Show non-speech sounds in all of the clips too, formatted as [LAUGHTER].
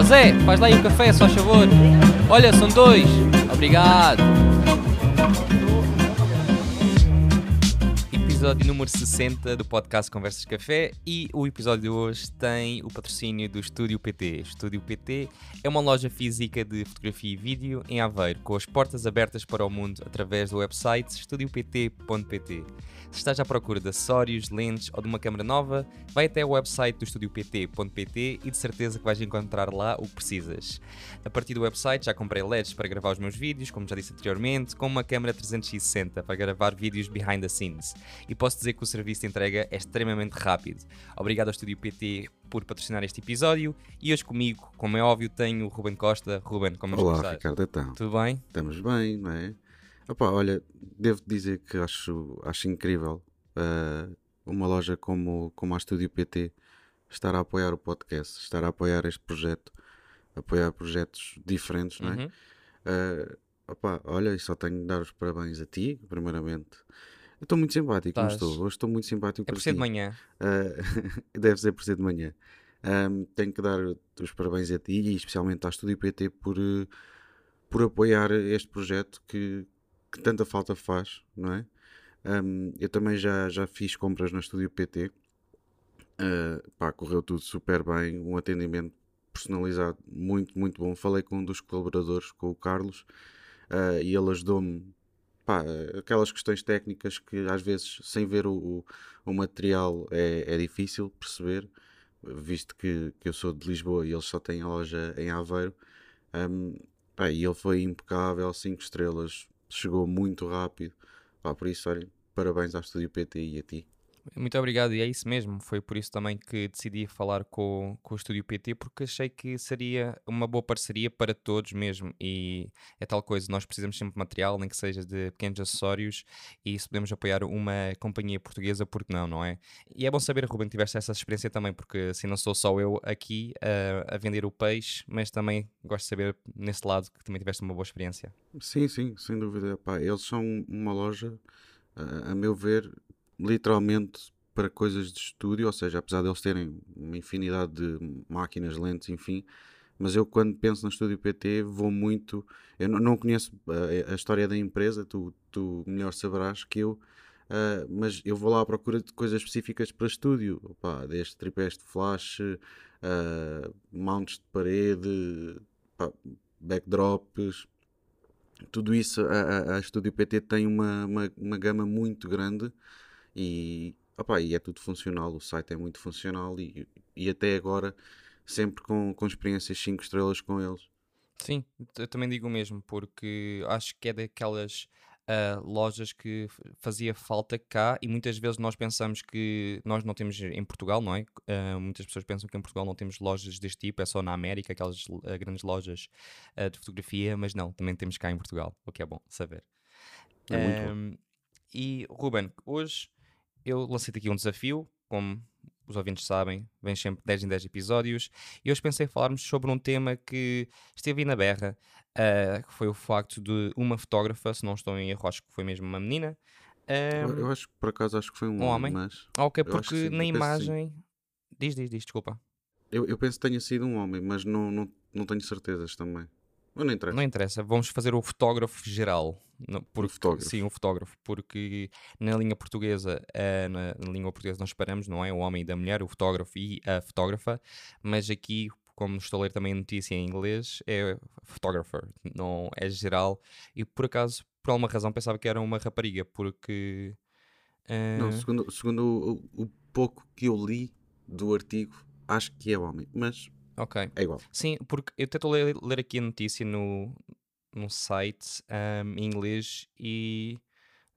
Ó Zé, faz lá aí um café, só favor. Olha, são dois. Obrigado. Episódio número 60 do podcast Conversas Café e o episódio de hoje tem o patrocínio do Estúdio PT. Estúdio PT é uma loja física de fotografia e vídeo em Aveiro, com as portas abertas para o mundo através do website estudiopt.pt. Se estás à procura de acessórios, lentes ou de uma câmera nova, vai até o website do estudiopt.pt e de certeza que vais encontrar lá o que precisas. A partir do website já comprei LEDs para gravar os meus vídeos, como já disse anteriormente, com uma câmera 360 para gravar vídeos behind the scenes. E posso dizer que o serviço de entrega é extremamente rápido. Obrigado ao Estúdio PT por patrocinar este episódio e hoje comigo, como é óbvio, tenho o Ruben Costa. Ruben, como Olá, estás? Ricardo, então. Tudo bem? Estamos bem, não é? Opa, olha, devo dizer que acho, acho incrível uh, uma loja como, como a Estúdio PT estar a apoiar o podcast, estar a apoiar este projeto, apoiar projetos diferentes, não é? Uhum. Uh, opa, olha, e só tenho de dar os parabéns a ti, primeiramente. Eu estou muito simpático, não estou? Hoje estou muito simpático É por ser de manhã. Uh, [LAUGHS] deve ser por ser de manhã. Um, tenho que dar os parabéns a ti e especialmente à Estúdio PT por, por apoiar este projeto que, que tanta falta faz, não é? Um, eu também já, já fiz compras na Estúdio PT. Uh, pá, correu tudo super bem, um atendimento personalizado muito, muito bom. Falei com um dos colaboradores, com o Carlos, uh, e ele ajudou-me pá, aquelas questões técnicas que às vezes sem ver o, o, o material é, é difícil perceber, visto que, que eu sou de Lisboa e eles só têm a loja em Aveiro. Um, pá, e ele foi impecável, 5 estrelas, chegou muito rápido. Pá, por isso, olha, parabéns ao Estúdio PT e a ti. Muito obrigado, e é isso mesmo. Foi por isso também que decidi falar com, com o Estúdio PT, porque achei que seria uma boa parceria para todos mesmo. E é tal coisa, nós precisamos sempre de material, nem que seja de pequenos acessórios, e se podemos apoiar uma companhia portuguesa, por que não, não é? E é bom saber, Ruben, que tiveste essa experiência também, porque assim não sou só eu aqui a, a vender o peixe, mas também gosto de saber nesse lado que também tiveste uma boa experiência. Sim, sim, sem dúvida. Pá, eles são uma loja, a meu ver, literalmente para coisas de estúdio, ou seja, apesar de eles terem uma infinidade de máquinas, lentes, enfim, mas eu quando penso no Estúdio PT vou muito. Eu não, conheço a, a história da empresa, tu, tu melhor saberás que eu, ah, mas eu vou lá à procura de coisas específicas para estúdio, Pá, desde tripés de flash, ah, mounts de parede, pá, backdrops, tudo isso. A, a, a Estúdio PT tem uma, uma, uma gama muito grande e, opá, e é tudo funcional. O site é muito funcional e, e até agora sempre com, com experiências 5 estrelas com eles. Sim, eu também digo o mesmo, porque acho que é daquelas ah, lojas que fazia falta cá e muitas vezes nós pensamos que nós não temos em Portugal, não é? Ah, muitas pessoas pensam que em Portugal não temos lojas deste tipo, é só na América, aquelas ah, grandes lojas de fotografia, mas não, também temos cá em Portugal, o que é bom saber. É muito bom. E Ruben, hoje eu lancei-te aqui um desafio, como os ouvintes sabem, vem sempre 10 em 10 episódios, e hoje pensei falarmos sobre um tema que esteve aí na berra, ah, que foi o facto de uma fotógrafa, se não estou em erro, acho que foi mesmo uma menina. Eu, ahm, eu acho que por acaso acho que foi um, um homem? mas ah, ok, porque sim, na eu penso que sim. imagem. Diz, diz, diz, desculpa. eu, eu penso que tenha sido um homem, mas não, não, não tenho certezas também. Mas não interessa. Não interessa, vamos fazer o fotógrafo geral. Porque, fotógrafo. Sim, o fotógrafo, porque na língua portuguesa, eh, na, na língua portuguesa nós separamos, não é? O homem da mulher, o fotógrafo e a fotógrafa, mas aqui, como estou a ler também a notícia em inglês, é photographer, não é geral. E por acaso, por alguma razão, pensava que era uma rapariga, porque. eh, Não, segundo, segundo o, o pouco que eu li do artigo, acho que é homem, mas ok. é igual. Sim, porque eu tento ler, ler aqui a notícia no, no site ahm, em inglês e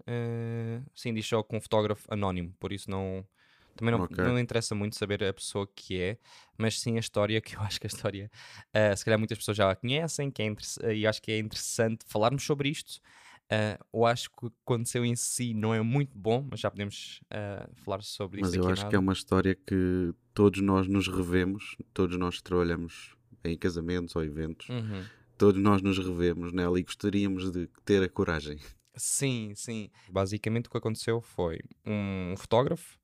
eh, sim, diz só com um fotógrafo anónimo, por isso não também não, Ok. não interessa muito saber a pessoa que é, mas sim a história, que eu acho que a história ah, se calhar muitas pessoas já a conhecem, que é e acho que é interessante falarmos sobre isto. Ah, eu acho que o que aconteceu em si não é muito bom, mas já podemos ah, falar sobre isso Mas eu acho que é uma história que todos nós nos revemos, todos nós trabalhamos em casamentos ou eventos, Uhum. Todos nós nos revemos nela e gostaríamos de ter a coragem. Sim, sim. Basicamente o que aconteceu foi um fotógrafo,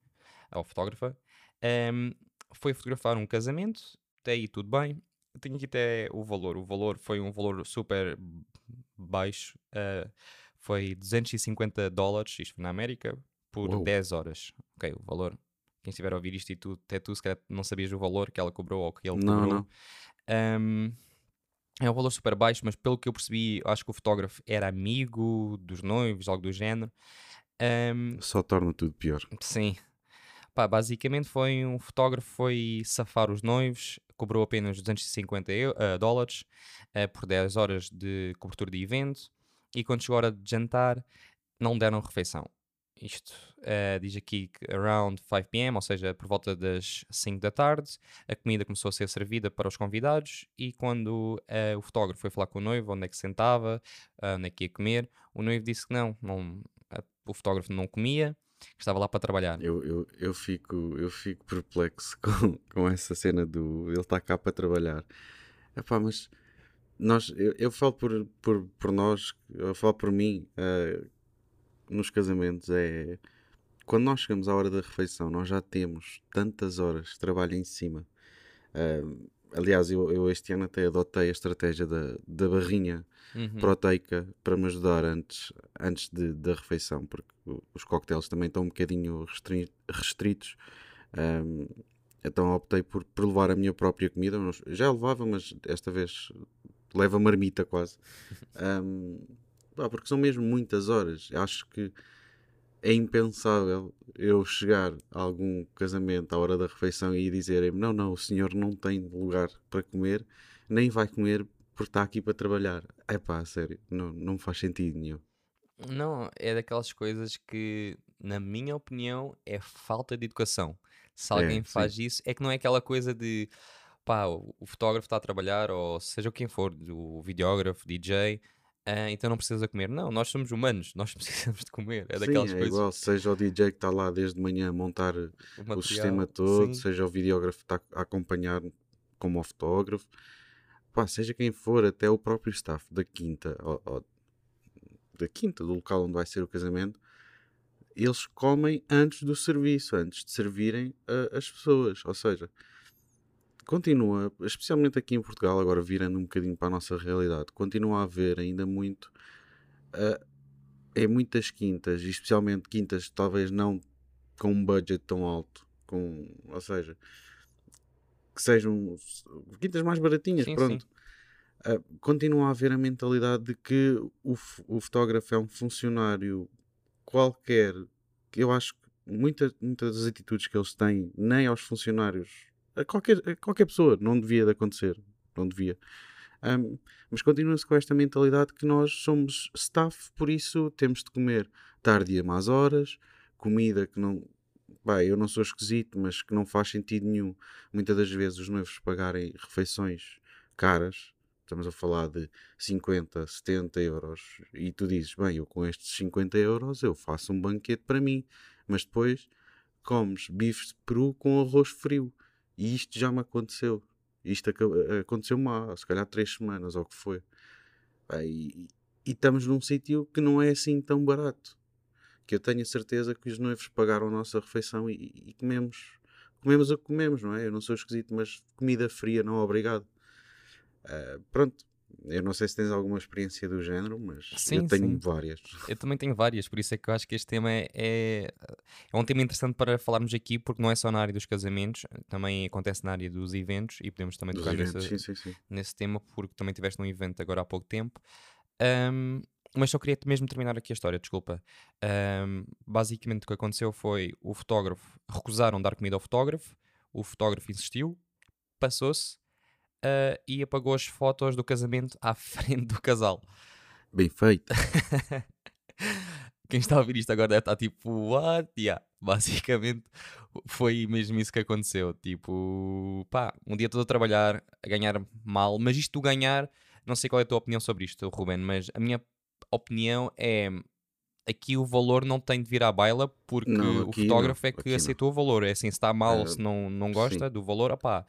ou fotógrafa, ehm, foi fotografar um casamento, até aí tudo bem, tenho aqui até o valor. O valor foi um valor super baixo. Uh, foi 250 dólares, isto na América, por Uou. 10 horas. Ok, o valor. Quem estiver a ouvir isto e tu, até tu, se calhar não sabias o valor que ela cobrou ou que ele Não, cobrou. não. Um, é um valor super baixo, mas pelo que eu percebi, acho que o fotógrafo era amigo dos noivos, algo do género. Um, Só torna tudo pior. sim. Pá, basicamente foi um fotógrafo foi safar os noivos, cobrou apenas 250 eu- ah, dólares ah, por 10 horas de cobertura de evento e quando chegou a hora de jantar não deram refeição. Isto ah, diz aqui que around 5 pm, ou seja, por volta das 5 da tarde, a comida começou a ser servida para os convidados e quando ah, o fotógrafo foi falar com o noivo onde é que se sentava, ah, onde é que ia comer, o noivo disse que não, não o fotógrafo não comia, que estava lá para trabalhar. Eu, eu, eu, fico, eu fico perplexo [LAUGHS] com, com essa cena do ele está cá para trabalhar. Epá, mas nós, eu, eu falo por, por, por nós, eu falo por mim, eh, nos casamentos, é quando nós chegamos à hora da refeição, nós já temos tantas horas de trabalho em cima. Eh, aliás, eu, eu este ano até adotei a estratégia da, da barrinha Uhum. proteica para me ajudar antes, antes de, da refeição, porque os coquetéis também estão um bocadinho restri- restritos. Ahm, então optei por, por levar a minha própria comida. Já levava, mas desta vez leva marmita quase. [LAUGHS] Ahm, pá, porque são mesmo muitas horas. Acho que é impensável eu chegar a algum casamento à hora da refeição e dizerem-me: não, não, o senhor não tem lugar para comer, nem vai comer porque está aqui para trabalhar. É pá, sério, não, não faz sentido nenhum. Não, é daquelas coisas que, na minha opinião, é falta de educação. Se alguém É, faz sim. isso, é que não é aquela coisa de pá, o o fotógrafo está a trabalhar, ou seja quem for, o videógrafo, DJ, ah, então não precisa comer. Não, nós somos humanos, [LAUGHS] nós precisamos de comer. É Sim, daquelas é coisas. igual, seja o DJ que está lá desde de manhã a montar o o material, sistema todo, sim. seja o videógrafo que está a acompanhar como o fotógrafo, pá, seja quem for, até o próprio staff da quinta, ou- ou da quinta, do local onde vai ser o casamento, eles comem antes do serviço, antes de servirem a- as pessoas. Ou seja, continua, especialmente aqui em Portugal, agora virando um bocadinho para a nossa realidade, continua a haver ainda muito ah, em muitas quintas, e especialmente quintas talvez não com um budget tão alto, com, ou seja, que sejam quintas mais baratinhas, Sim, sim. pronto. Ah, continua a haver a mentalidade de que o, o fotógrafo é um funcionário qualquer, que eu acho que muita, muitas das atitudes que eles têm, nem aos funcionários, a qualquer, a qualquer pessoa, não devia de acontecer, não devia. Ahm, mas continua-se com esta mentalidade que nós somos staff, por isso temos de comer tarde e a más horas, comida que não. Bem, eu não sou esquisito, mas que não faz sentido nenhum. Muitas das vezes os noivos pagarem refeições caras, estamos a falar de 50, 70 euros, e tu dizes, bem, eu com estes 50 euros eu faço um banquete para mim, mas depois comes bifes de peru com arroz frio. E isto já me aconteceu. Isto aconteceu-me há, se calhar, três semanas, ou o que foi. E, e estamos num sítio que não é assim tão barato. Que eu tenho a certeza que os noivos pagaram a nossa refeição e, e comemos. Comemos o que comemos, não é? Eu não sou esquisito, mas comida fria, não, obrigado. Ah, pronto. Eu não sei se tens alguma experiência do género, mas Sim, eu tenho sim. várias. Eu também tenho várias, por isso é que eu acho que este tema é, é, é um tema interessante para falarmos aqui, porque não é só na área dos casamentos, também acontece na área dos eventos e podemos também tocar sim, sim, sim. nesse tema, porque também tiveste um evento agora há pouco tempo. Ahm, mas só queria mesmo terminar aqui a história, desculpa. Ahm, basicamente o que aconteceu foi o fotógrafo recusaram dar comida ao fotógrafo, o fotógrafo insistiu, passou-se ah, e apagou as fotos do casamento à [LAUGHS] frente do casal. Bem feito. [LAUGHS] Quem está a ouvir isto agora deve estar tipo, what? Yeah. Basicamente foi mesmo isso que aconteceu. Tipo, pá, um dia todo a trabalhar, a ganhar mal, mas isto do ganhar, não sei qual é a tua opinião sobre isto, Ruben, mas a minha opinião é aqui o valor não tem de vir à baila porque Não, o fotógrafo não, é que aqui não. aceitou o valor. É assim, se está mal, Ah, se não, não gosta sim. do valor, opá,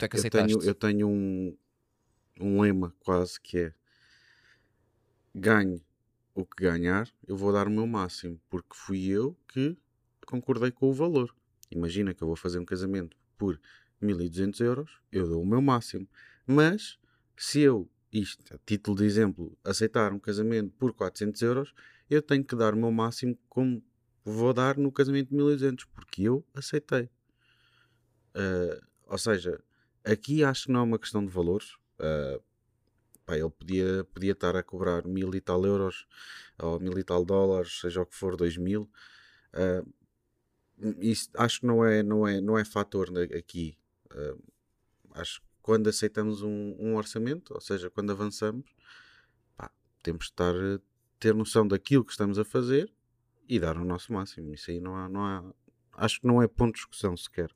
tu é que Eu aceitaste. tenho, eu tenho um, um lema quase que é ganhe o que ganhar, eu vou dar o meu máximo, porque fui eu que concordei com o valor. Imagina que eu vou fazer um casamento por 1200 euros, eu dou o meu máximo. Mas se eu, isto a título de exemplo, aceitar um casamento por 400 euros, eu tenho que dar o meu máximo como vou dar no casamento de 1200, porque eu aceitei. Uh, ou seja, aqui acho que não é uma questão de valores. Uh, pá, ele podia, podia estar a cobrar mil e tal euros ou mil e tal dólares, seja o que for, dois mil. Uh, isso acho que não é, não é, não é fator aqui. Uh, acho que quando aceitamos um, um, orçamento, ou seja, quando avançamos, pá, temos de estar, ter noção daquilo que estamos a fazer e dar o nosso máximo. Isso aí não há, não há acho que não é ponto de discussão sequer.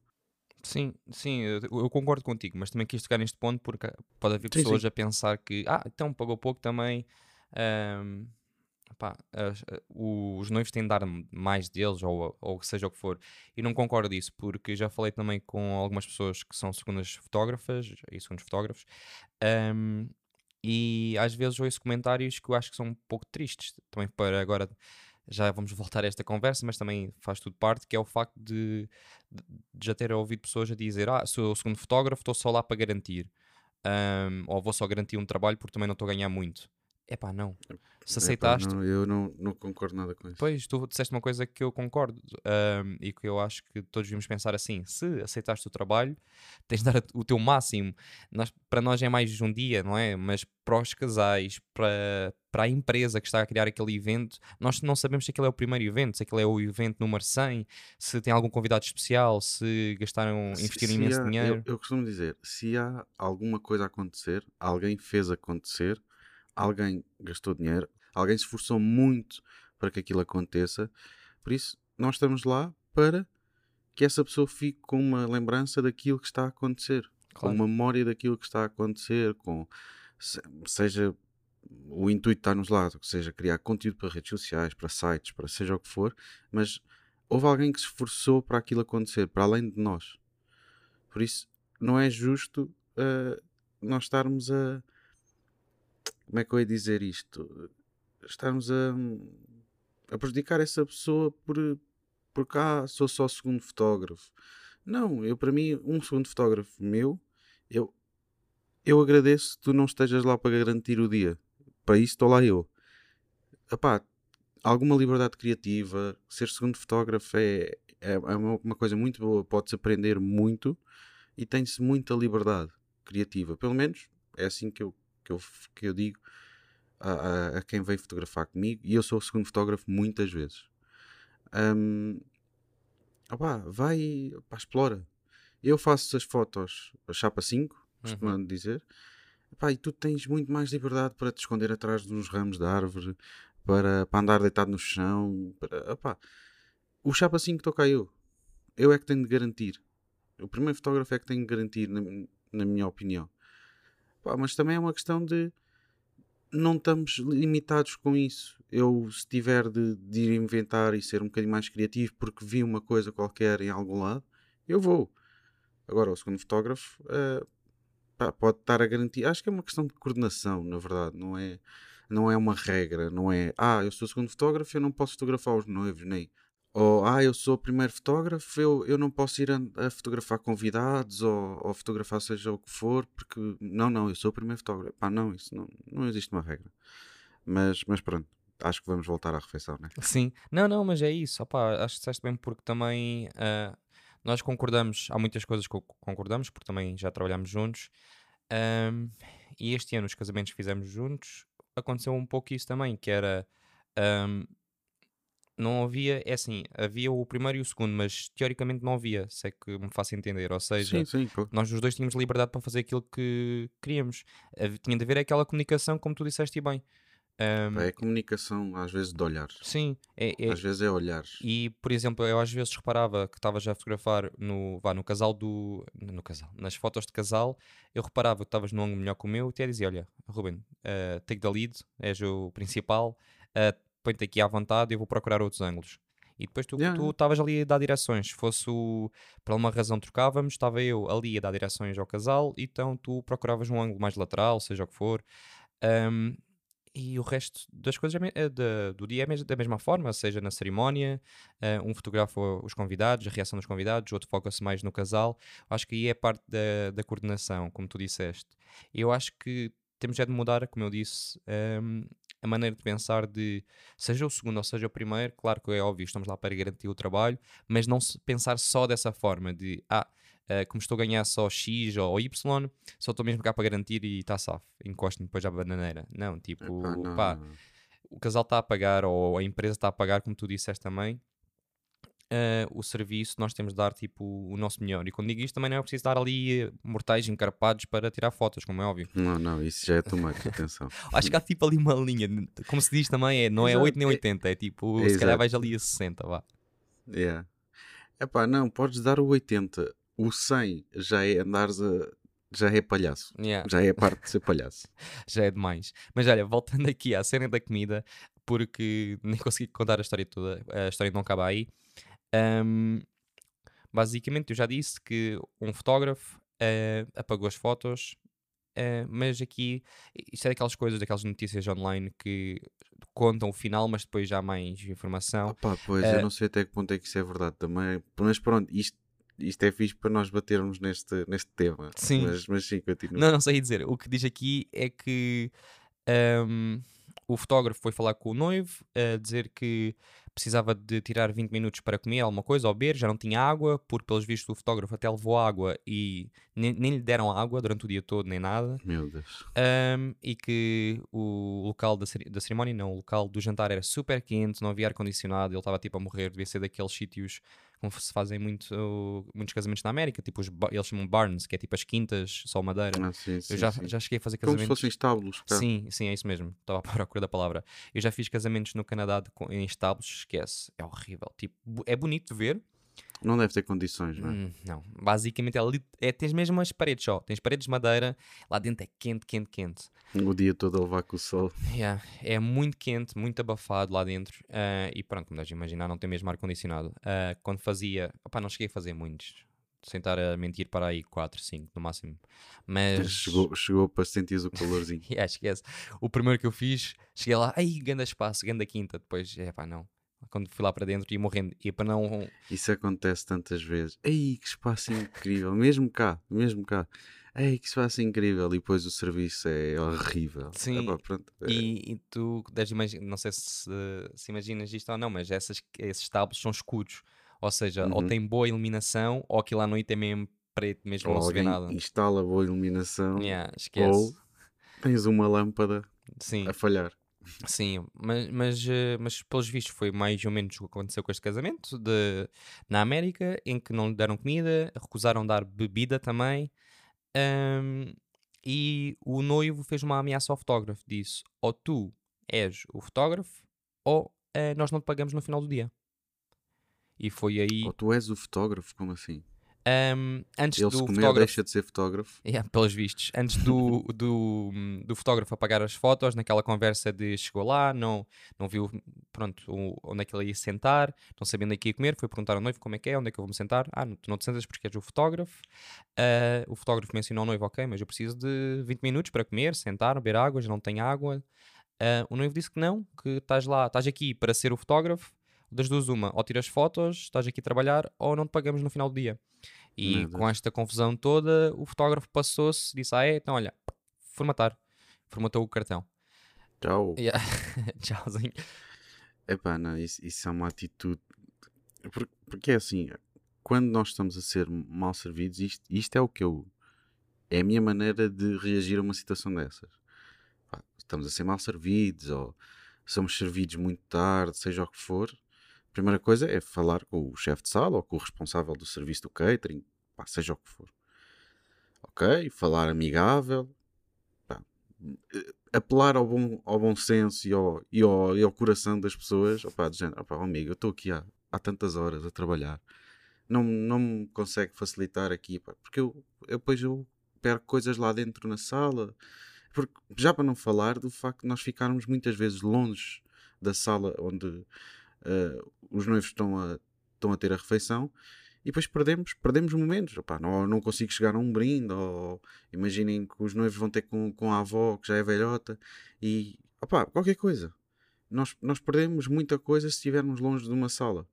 Sim, sim, eu, eu concordo contigo, mas também quis tocar neste ponto porque pode haver pessoas sim. a pensar que, ah, então pagou pouco também. Um, pá, os noivos têm de dar mais deles, ou, ou seja o que for. E não concordo disso, porque já falei também com algumas pessoas que são segundas fotógrafas e segundos fotógrafos, um, e às vezes ouço comentários que eu acho que são um pouco tristes, também para agora já vamos voltar a esta conversa, mas também faz tudo parte, que é o facto de, de já ter ouvido pessoas a dizer ah, sou o segundo fotógrafo, estou só lá para garantir. Um, ou vou só garantir um trabalho porque também não estou a ganhar muito. É pá, não. Se aceitaste. Epá, não, eu não, não concordo nada com isso. Pois, tu disseste uma coisa que eu concordo um, e que eu acho que todos devíamos pensar assim: se aceitaste o trabalho, tens de dar o teu máximo. Nós, para nós é mais um dia, não é? Mas para os casais, para, para a empresa que está a criar aquele evento, nós não sabemos se aquele é o primeiro evento, se aquele é o evento número 100, se tem algum convidado especial, se gastaram, investiram imenso há, dinheiro. Eu, eu costumo dizer: se há alguma coisa a acontecer, alguém fez acontecer alguém gastou dinheiro, alguém se esforçou muito para que aquilo aconteça. Por isso, nós estamos lá para que essa pessoa fique com uma lembrança daquilo que está a acontecer, claro. com uma memória daquilo que está a acontecer, com seja o intuito está-nos lá, seja criar conteúdo para redes sociais, para sites, para seja o que for, mas houve alguém que se esforçou para aquilo acontecer, para além de nós. Por isso, não é justo uh, nós estarmos a, como é que eu ia dizer isto? Estarmos a, a prejudicar essa pessoa por, por cá sou só segundo fotógrafo. Não, eu para mim, um segundo fotógrafo meu, eu, eu agradeço que tu não estejas lá para garantir o dia. Para isso estou lá eu. Epá, alguma liberdade criativa, ser segundo fotógrafo é, é, é uma, coisa muito boa, pode-se aprender muito e tem-se muita liberdade criativa. Pelo menos é assim que eu, que eu, que eu digo a, a, a, quem vem fotografar comigo e eu sou o segundo fotógrafo muitas vezes. Um, opá, vai, opá, explora. Eu faço as fotos, a chapa 5, costumando uhum. dizer, opá, e tu tens muito mais liberdade para te esconder atrás de uns ramos de árvore, para, para andar deitado no chão. Para, opá. O chapa 5 toca eu. Eu é que tenho de garantir. O primeiro fotógrafo é que tem de garantir, na, na minha opinião. Pá, mas também é uma questão de não estamos limitados com isso. Eu, se tiver de, de, ir inventar e ser um bocadinho mais criativo porque vi uma coisa qualquer em algum lado, eu vou. Agora, o segundo fotógrafo uh, pá, pode estar a garantir. Acho que é uma questão de coordenação, na verdade, não é, não é uma regra. Não é, ah, eu sou o segundo fotógrafo, eu não posso fotografar os noivos, nem ou ah, eu sou o primeiro fotógrafo, eu, eu não posso ir a, a fotografar convidados ou, ou, fotografar seja o que for, porque não, não, eu sou o primeiro fotógrafo. Pá, não, isso não, não existe uma regra. Mas, mas pronto, acho que vamos voltar à refeição, né? Sim, não, não, mas é isso, opá, acho que disseste bem porque também uh, nós concordamos, há muitas coisas que concordamos, porque também já trabalhamos juntos, um, e este ano os casamentos que fizemos juntos aconteceu um pouco isso também, que era. Um, não havia, é assim, havia o primeiro e o segundo, mas teoricamente não havia, se é que me faço entender. Ou seja, sim, sim, nós os dois tínhamos liberdade para fazer aquilo que queríamos. Tinha de haver aquela comunicação, como tu disseste bem. Um, é comunicação, às vezes, de olhar. Sim, é, é, às vezes é olhar. E, por exemplo, eu às vezes reparava que estavas a fotografar no, vá, no casal do. No casal, nas fotos de casal, eu reparava que estavas num ângulo melhor que o meu e até dizia: Olha, Ruben, uh, take the lead, és o principal. Uh, põe-te aqui à vontade, eu vou procurar outros ângulos. E depois tu estavas ali a dar direções. Se fosse o, por alguma razão trocávamos, estava eu ali a dar direções ao casal, então tu procuravas um ângulo mais lateral, seja o que for. Um, e o resto das coisas é é da- do dia é da mesma forma, seja na cerimónia, eh, um fotografa os convidados, a reação dos convidados, outro foca-se mais no casal. Acho que aí é parte da, da coordenação, como tu disseste. Eu acho que temos é de mudar, como eu disse, ehm, a maneira de pensar de seja o segundo ou seja o primeiro, claro que é óbvio, estamos lá para garantir o trabalho, mas não pensar só dessa forma de ah, eh, como estou a ganhar só X ou Y, só estou mesmo cá para garantir e está safo, encosto-me depois à bananeira. Não, tipo, Epá, não, pá, o casal está a pagar ou a empresa está a pagar, como tu disseste também, eh, o serviço, nós temos de dar tipo o nosso melhor. E quando digo isto, também não é preciso dar ali eh, mortais encarpados para tirar fotos, como é óbvio. Não, não, isso já é much, atenção. [LAUGHS] Acho que há tipo ali uma linha, como se diz também, é, não é Exato, 8 nem é- 80, é tipo, é se calhar vais ali a 60, vá. Yeah. Epá, não, podes dar o 80. O 100 já é andares a. Já é palhaço. Yeah. Já é a parte de ser palhaço. [LAUGHS] já é demais. Mas olha, voltando aqui à cena da comida, porque nem consegui contar a história toda, a história não acaba aí. Ahm, basicamente, eu já disse que um fotógrafo eh, apagou as fotos, eh, mas aqui isto é daquelas coisas, daquelas notícias online que contam o final, mas depois já há mais informação. Opa, pois, Eh, eu não sei até que ponto é que isso é verdade também. Mas pronto, isto, isto é fixe para nós batermos neste, neste tema. Sim. Mas, mas sim, continua. Não, não sei dizer. O que diz aqui é que ahm, o fotógrafo foi falar com o noivo, a dizer que precisava de tirar 20 minutos para comer alguma coisa ou beber, já não tinha água, porque pelos vistos o fotógrafo até levou água e nem, nem lhe deram água durante o dia todo, nem nada. Meu Deus. Ahm, e que o local da, da cerimónia, não, o local do jantar era super quente, não havia ar-condicionado, ele estava tipo a morrer, devia ser daqueles sítios como se fazem muito, muitos casamentos na América, tipo os, eles chamam barns, que é tipo as quintas, só madeira. Ah, sim, sim, Eu já, sim. já cheguei a fazer Como se casamentos. fossem estábulos. cá. Sim, sim, é isso mesmo. Estava à [LAUGHS] procura da palavra. Eu já fiz casamentos no Canadá de em estábulos, esquece. É horrível. Tipo, é bonito de ver. Não deve ter condições, não é? Hum, não. Basicamente, é, lit- é, tens mesmo as paredes só. Tens paredes de madeira. Lá dentro é quente, quente, quente. O dia todo a levar com o sol. Yeah, é muito quente, muito abafado lá dentro. ah, e pronto, como deves imaginar, não tem mesmo ar-condicionado. Ah, quando fazia. Opá, não cheguei a fazer muitos. Sem estar a mentir para aí 4, 5 no máximo. Mas. [LAUGHS] Chegou, chegou para sentir o calorzinho. [LAUGHS] Yeah, esquece. O primeiro que eu fiz, cheguei lá, ai, ganda espaço, ganda quinta. Depois, é pá, não. Quando fui lá para dentro ia morrendo. E para não. Isso acontece tantas vezes. Ei, que espaço incrível. Mesmo cá, mesmo cá. Ei, que espaço incrível. E depois o serviço é horrível. Sim, Epá, pronto. é- E, e tu deves imaginar, não sei se, se imaginas isto ou não, mas essas, esses tábulos são escuros. Ou seja, ou Uhum. tem boa iluminação, ou aquilo à noite é mesmo preto, mesmo ou não se vê nada. instala boa iluminação Yeah, ou tens uma lâmpada Sim. a falhar. Sim, mas, mas, eh, mas pelos vistos foi mais ou menos o que aconteceu com este casamento de, na América, em que não lhe deram comida, recusaram dar bebida também, ahm, e o noivo fez uma ameaça ao fotógrafo, disse, ou tu és o fotógrafo, ou eh, nós não te pagamos no final do dia. E foi aí, Ou tu és o fotógrafo, como assim? Ahm, antes Ele do se comer fotógrafo... deixa de ser fotógrafo. Yeah, pelos vistos. Antes do, [LAUGHS] do, do fotógrafo apagar as fotos, naquela conversa de chegou lá, não, não viu pronto, onde é que ele ia sentar, não onde é que ia comer, foi perguntar ao noivo como é que é, onde é que eu vou me sentar. Ah, não- tu não te sentas porque és o fotógrafo. Ah, o fotógrafo mencionou ao noivo, ok, mas eu preciso de 20 minutos para comer, sentar, beber água, já não tenho água. Ah, o noivo disse que não, que estás lá, estás aqui para ser o fotógrafo, das duas uma, ou tiras fotos, estás aqui a trabalhar, ou não te pagamos no final do dia. E Meu com Deus. esta confusão toda, o fotógrafo passou-se, disse, ah é, então olha, formatar. Formatou o cartão. Tchau. [LAUGHS] Yeah. Tchauzinho. Epá, não, isso, isso é uma atitude. Porque, porque é assim, quando nós estamos a ser mal servidos, isto, isto é o que eu. É a minha maneira de reagir a uma situação dessas. Estamos a ser mal servidos, ou somos servidos muito tarde, seja o que for. Primeira coisa é falar com o chefe de sala ou com o responsável do serviço do catering, pá, seja o que for. Ok? Falar amigável, pá, eh, apelar ao bom, ao bom senso e ao, e ao, e ao coração das pessoas, opá, do opá, oh, amigo, eu estou aqui há, há tantas horas a trabalhar, não, não me consegue facilitar aqui, pá, porque eu, eu depois eu perco coisas lá dentro na sala, porque, já para não falar do facto de nós ficarmos muitas vezes longe da sala onde eh, os noivos estão a, estão a ter a refeição e depois perdemos, perdemos momentos. Não, não consigo chegar a um brinde, ou imaginem que os noivos vão ter com, com a avó que já é velhota e qualquer coisa. Nós, nós perdemos muita coisa se estivermos longe de uma sala.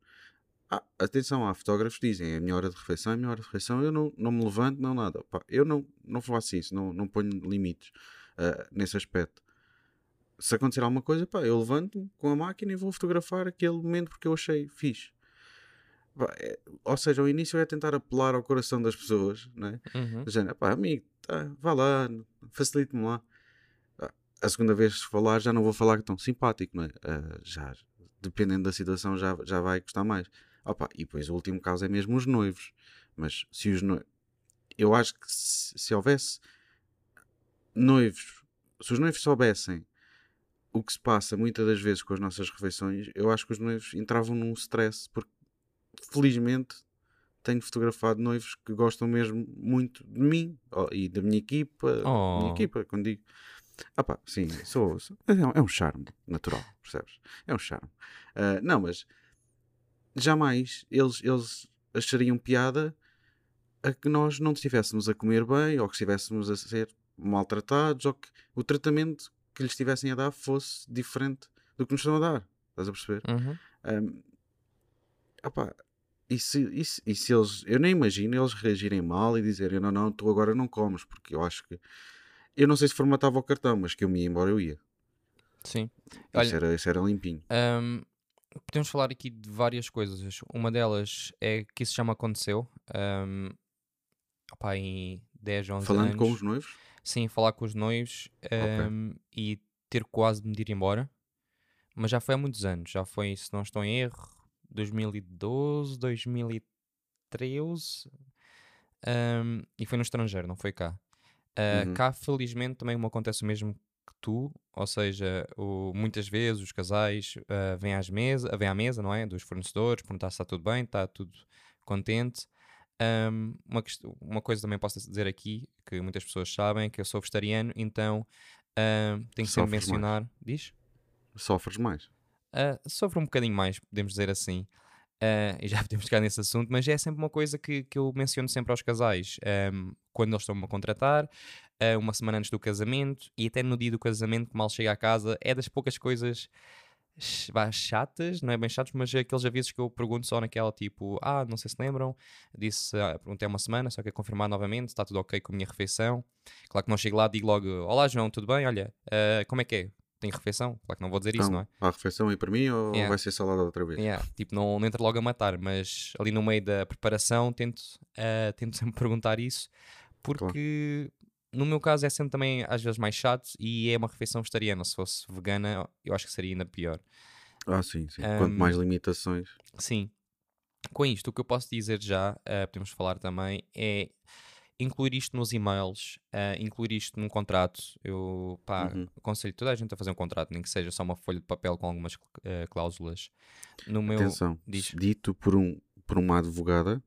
Ah, atenção, há fotógrafos que dizem é a minha hora de refeição, é a minha hora de refeição, eu não, não me levanto, não nada. Eu não, não faço isso, não, não ponho limites uh, nesse aspecto. Se acontecer alguma coisa, pá, eu levanto com a máquina e vou fotografar aquele momento porque eu achei fixe. Pá, é, ou seja, o início é tentar apelar ao coração das pessoas, né? Uhum. Dizendo, pá, amigo, tá, vá lá, facilite-me lá. A segunda vez que falar, já não vou falar tão simpático, não é? Uh, já, dependendo da situação, já, já vai custar mais. Opa, e depois o último caso é mesmo os noivos. Mas se os noivos. Eu acho que se, se houvesse noivos, se os noivos soubessem o que se passa muitas das vezes com as nossas refeições, eu acho que os noivos entravam num stress, porque felizmente tenho fotografado noivos que gostam mesmo muito de mim oh, e da minha equipa. Oh. Minha equipa, quando digo. Ah pá, sim, sou, sou é, um, é, um charme natural, percebes? É um charme. Uh, não, mas jamais eles, eles achariam piada a que nós não estivéssemos a comer bem ou que estivéssemos a ser maltratados ou que o tratamento que lhes estivessem a dar fosse diferente do que nos estão a dar. Estás a perceber? Uhum. Um, e, se, e, se, e se eles. Eu nem imagino eles reagirem mal e dizerem: Não, não, tu agora não comes, porque eu acho que. Eu não sei se formatava o cartão, mas que eu me ia embora, eu ia. Sim. Olha, isso, era, isso era limpinho. Um, podemos falar aqui de várias coisas. Uma delas é que isso já me aconteceu. Um, opa, em 10, 11 Falando anos. com os noivos? Sim, falar com os noivos um, okay. e ter quase de me ir embora. Mas já foi há muitos anos. Já foi, se não estou em erro, 2012, 2013. Um, e foi no estrangeiro, não foi cá. Uh, uhum. Cá, felizmente, também me acontece o mesmo que tu, ou seja, o, muitas vezes os casais uh, vêm, às mesa, vêm à mesa, não é? Dos fornecedores, perguntar se está tudo bem, está tudo contente. Um, uma, uma coisa também posso dizer aqui, que muitas pessoas sabem, que eu sou vegetariano, então uh, tenho que sempre mencionar. Mais. Diz? Sofres mais? Uh, sofro um bocadinho mais, podemos dizer assim. Uh, e já [LAUGHS] podemos ficar nesse assunto, mas é sempre uma coisa que, que eu menciono sempre aos casais. Um, quando eles estão-me a contratar, uh, uma semana antes do casamento e até no dia do casamento, que mal chega à casa, é das poucas coisas chatas, não é bem chatas, mas é aqueles avisos que eu pergunto só naquela tipo, ah, não sei se lembram, disse, ah, perguntei há uma semana, só que é confirmar novamente, está tudo ok com a minha refeição. Claro que não chego lá, digo logo, olá João, tudo bem? Olha, uh, como é que é? tem refeição? Claro que não vou dizer então, isso, não é? Há refeição aí para mim ou yeah. vai ser salada outra vez? Yeah. Tipo, não, não entra logo a matar, mas ali no meio da preparação tento, uh, tento [LAUGHS] sempre perguntar isso, porque claro. No meu caso é sempre também às vezes mais chato e é uma refeição vegetariana. Se fosse vegana, eu acho que seria ainda pior. Ah, sim, sim. Um, Quanto mais limitações. Sim. Com isto, o que eu posso dizer já, uh, podemos falar também, é incluir isto nos e-mails, uh, incluir isto num contrato. Eu pá, uhum. aconselho toda a gente a fazer um contrato, nem que seja só uma folha de papel com algumas uh, cláusulas. No meu, Atenção, diz... dito por, um, por uma advogada,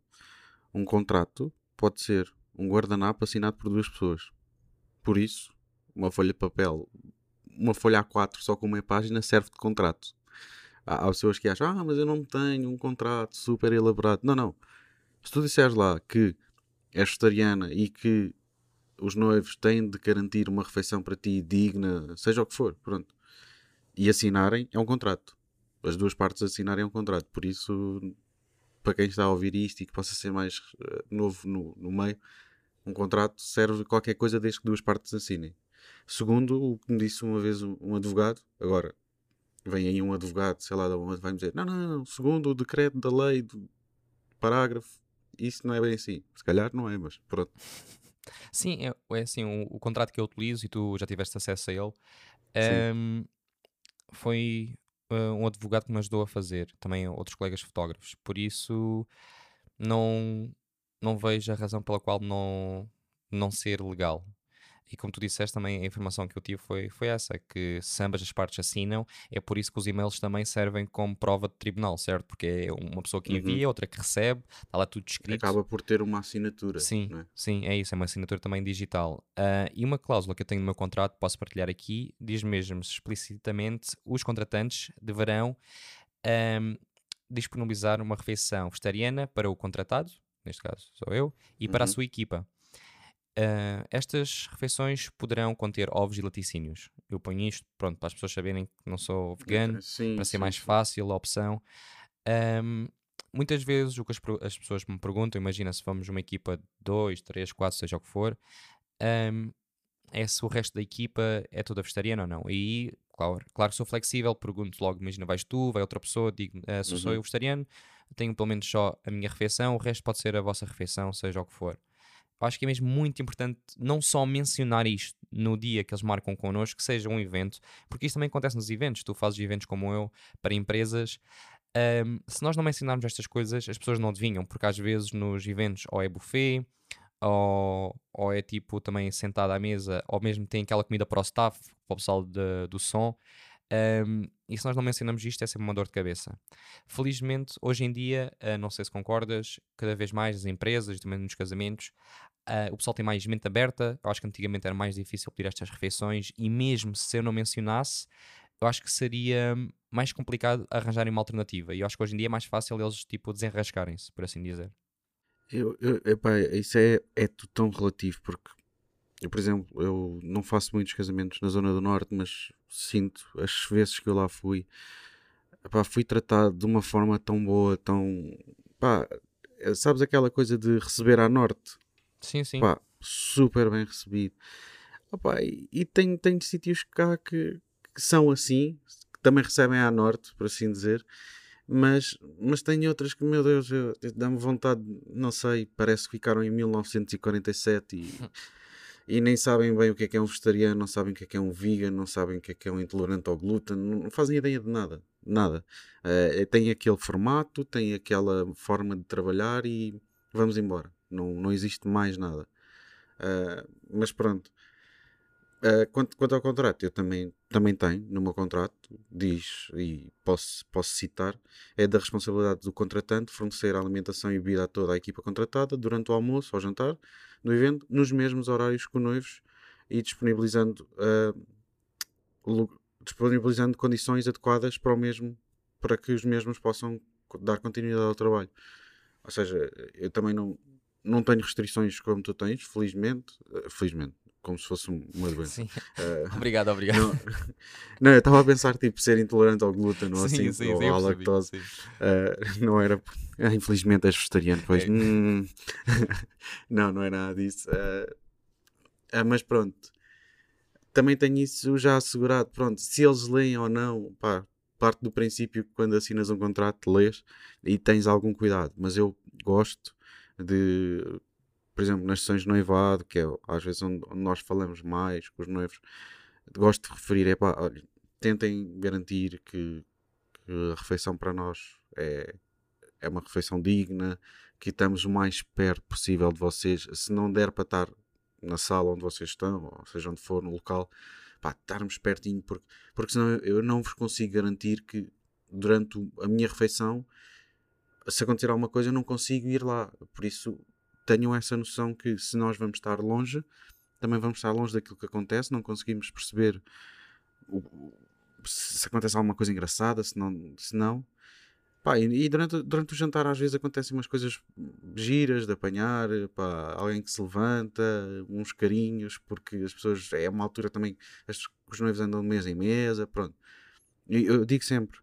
um contrato pode ser um guardanapo assinado por duas pessoas. Por isso, uma folha de papel, uma folha A4 só com uma página serve de contrato. Há, há pessoas que acham, ah, mas eu não tenho um contrato super elaborado. Não, não. Se tu disseres lá que és vegetariana e que os noivos têm de garantir uma refeição para ti digna, seja o que for, pronto. E assinarem é um contrato. As duas partes assinarem é um contrato. Por isso, para quem está a ouvir isto e que possa ser mais uh, novo no, no meio, um contrato serve qualquer coisa desde que duas partes assinem. Segundo o que me disse uma vez um, um advogado, agora vem aí um advogado, sei lá de onde, vai-me dizer: não, não, não, segundo o decreto da lei do parágrafo isso não é bem assim. Se calhar não é, mas pronto. [LAUGHS] Sim, é, é assim, o, o, contrato que eu utilizo e tu já tiveste acesso a ele um, foi uh, um advogado que me ajudou a fazer, também outros colegas fotógrafos. Por isso não, não vejo a razão pela qual não, não ser legal. E como tu disseste também, a informação que eu tive foi, foi essa, que se ambas as partes assinam, é por isso que os e-mails também servem como prova de tribunal, certo? Porque é uma pessoa que envia, uhum. outra que recebe, está lá tudo escrito. Acaba por ter uma assinatura. Sim, é? sim, é isso, é uma assinatura também digital. Uh, e uma cláusula que eu tenho no meu contrato, posso partilhar aqui, diz mesmo explicitamente, os contratantes deverão um, disponibilizar uma refeição vegetariana para o contratado, neste caso sou eu, e para a uhum. sua equipa. Uh, estas refeições poderão conter ovos e laticínios. Eu ponho isto, pronto, para as pessoas saberem que não sou vegano, Sim, para ser sim, mais sim. fácil a opção. Um, muitas vezes o que as, as pessoas me perguntam, imagina se vamos uma equipa de 2, 3, 4, seja o que for, um, é se o resto da equipa é toda vegetariana ou não. E claro, claro que sou flexível, pergunto logo, imagina, vais tu, vai outra pessoa, digo, "Ah, se sou Uhum. eu vegetariano, tenho pelo menos só a minha refeição, o resto pode ser a vossa refeição, seja o que for. Acho que é mesmo muito importante não só mencionar isto no dia que eles marcam connosco, que seja um evento, porque isto também acontece nos eventos. Tu fazes eventos como eu para empresas. ahm, se nós não mencionarmos estas coisas, as pessoas não adivinham, porque às vezes nos eventos ou é buffet, ou, ou é tipo também sentado à mesa, ou mesmo tem aquela comida para o staff, para o pessoal de- do som. Ahm, e se nós não mencionamos isto, é sempre uma dor de cabeça. Felizmente, hoje em dia, ah, não sei se concordas, cada vez mais as empresas, também nos casamentos, ah, o pessoal tem mais mente aberta. Eu acho que antigamente era mais difícil pedir estas refeições, e mesmo se eu não mencionasse, eu acho que seria mais complicado arranjarem uma alternativa. E eu acho que hoje em dia é mais fácil eles tipo desenrascarem-se, por assim dizer. Eu, eu, epá, isso é, é tão relativo porque, eu, por exemplo, eu não faço muitos casamentos na Zona do Norte, mas sinto as vezes que eu lá fui, epá, fui tratado de uma forma tão boa, tão. Pá, eh, sabes aquela coisa de receber à Norte? Sim, sim. Pá, super bem recebido. Opá, e e tem, tem sítios cá que, que são assim, que também recebem à Norte, por assim dizer. Mas, mas tem outras que, meu Deus, eu- eu- dá-me vontade, não sei, parece que ficaram em 1947 e, [LAUGHS] e nem sabem bem o que é que é um vegetariano, não sabem o que é que é um vegan, não sabem o que é que é um intolerante ao glúten, não fazem ideia de nada, nada. Eh, tem aquele formato, tem aquela forma de trabalhar e vamos embora. Não, não existe mais nada. Eh, mas pronto. Uh, quanto, quanto ao contrato, eu também, também tenho no meu contrato, diz, e posso, posso citar, é da responsabilidade do contratante fornecer alimentação e bebida a toda a equipa contratada durante o almoço ou jantar no evento, nos mesmos horários que os noivos e disponibilizando, uh, disponibilizando condições adequadas para o mesmo, para que os mesmos possam dar continuidade ao trabalho. Ou seja, eu também não, não tenho restrições como tu tens, felizmente, uh, felizmente, como se fosse um- uma doença. Sim. Uh, [LAUGHS] Obrigado, obrigado. não, [LAUGHS] não, eu estava a pensar tipo ser intolerante ao glúten ou sim, assim, sim, ou sim, à lactose. sim. Uh, não era. Ah, [LAUGHS] infelizmente és vegetariano, pois. É. Hum. não, não é nada disso. Uh, mas pronto, também tenho isso já assegurado. Pronto, se eles leem ou não, pá, parte do princípio que quando assinas um contrato, lês e tens algum cuidado. Mas eu gosto de, por exemplo, nas sessões de noivado, que é às vezes onde, onde nós falamos mais com os noivos, gosto de referir: é pá, olha, tentem garantir que, que a refeição para nós é, é uma refeição digna, que estamos o mais perto possível de vocês. Se não der para estar na sala onde vocês estão, ou seja onde for, no local, pá, estarmos pertinho, porque, porque senão eu, não vos consigo garantir que durante a minha refeição, se acontecer alguma coisa, eu não consigo ir lá. Por isso, tenham essa noção que se nós vamos estar longe, também vamos estar longe daquilo que acontece, não conseguimos perceber o- se acontece alguma coisa engraçada, se não. Se não Pá, e, e durante, durante o jantar às vezes acontecem umas coisas giras de apanhar, pá, alguém que se levanta, uns carinhos, porque as pessoas, é uma altura também, as, os noivos andam de mesa em mesa, pronto. E eu digo sempre,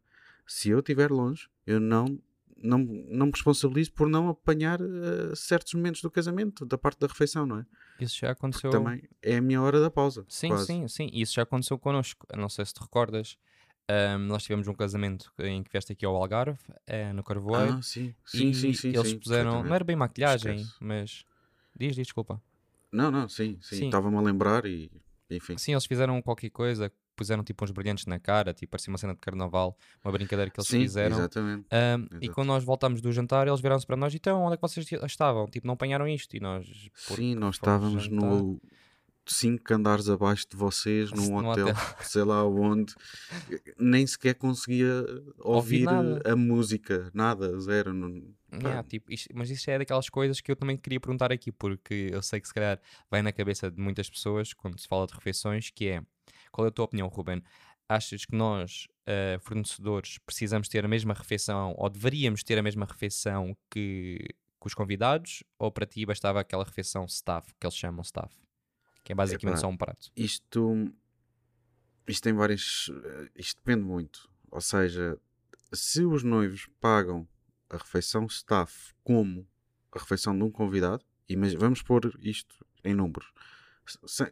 se eu estiver longe, eu não, não, não me responsabilizo por não apanhar eh, certos momentos do casamento, da parte da refeição, não é? Isso já Porque aconteceu. também é a minha hora da pausa. Sim, quase. sim, sim. Isso já aconteceu connosco. Não sei se te recordas. ahm, nós tivemos um casamento em que vieste aqui ao Algarve, eh, no Carvoeiro. Ah, sim, sim, e sim, sim. eles sim, puseram. Não era bem maquilhagem, mas. Diz, diz, desculpa. Não, não, sim. Sim. Estava-me a lembrar e, enfim. Sim, eles fizeram qualquer coisa, puseram tipo uns brilhantes na cara, tipo parecia uma cena de carnaval, uma brincadeira que eles sim, fizeram. exatamente. Ahm, e quando nós voltámos do jantar, eles viraram-se para nós, então onde é que vocês estavam? Tipo, não apanharam isto? E nós. "Porque Sim, nós estávamos jantar." no cinco andares abaixo de vocês, num Num hotel, sei lá onde, nem sequer conseguia Ouvir a música, nada, zero. não- Yeah, tipo, isto- mas isso é daquelas coisas que eu também queria perguntar aqui, porque eu sei que se calhar vai na cabeça de muitas pessoas quando se fala de refeições, que é qual é a tua opinião, Ruben? Achas que nós, eh, fornecedores, precisamos ter a mesma refeição ou deveríamos ter a mesma refeição que, com os convidados ou para ti bastava aquela refeição staff, que eles chamam staff? Que é basicamente Epá, só um prato. Isto, isto tem várias. eh, Isto depende muito. Ou seja, se os noivos pagam a refeição staff como a refeição de um convidado, e vamos pôr isto em números.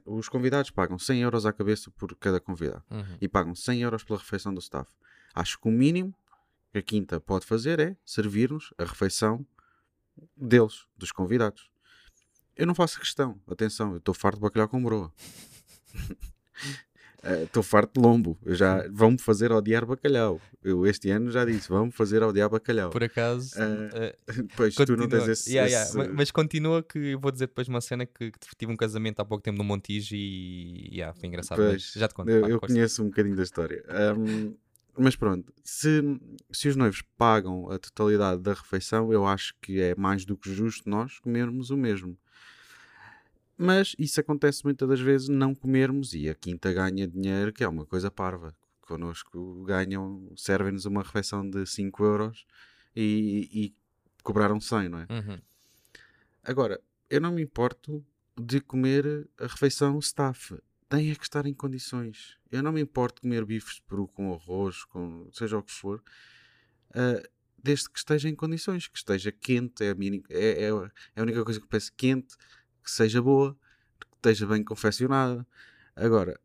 Os convidados pagam 100 euros à cabeça por cada convidado Uhum. e pagam 100 euros pela refeição do staff. Acho que o mínimo que a Quinta pode fazer é servir-nos a refeição deles, dos convidados. Eu não faço questão, atenção, eu estou farto de bacalhau com broa. [LAUGHS] Estou farto de lombo. Eu já vão-me fazer odiar bacalhau. Eu este ano já disse, vão-me fazer odiar bacalhau. Por acaso, Ah, eh, [LAUGHS] Pois tu não continua. tens esse. Yeah, yeah, esse- ma- Mas continua que eu vou dizer depois uma cena que, que tive um casamento há pouco tempo no Montijo e yeah, foi engraçado. Pois, mas já te conto. Eu, eu conheço um bocadinho da história. Ahm, mas pronto, se, se os noivos pagam a totalidade da refeição, eu acho que é mais do que justo nós comermos o mesmo. Mas isso acontece muitas das vezes não comermos e a quinta ganha dinheiro, que é uma coisa parva. Connosco ganham, servem-nos uma refeição de 5 euros e, e cobraram 100, não é? Uhum. Agora, eu não me importo de comer a refeição staff. Tem é que estar em condições. Eu não me importo de comer bifes de peru com arroz, com seja o que for, ah, desde que esteja em condições, que esteja quente, é a, mini- é, é é a única coisa que eu peço quente, que seja boa, que esteja bem confeccionada. Agora,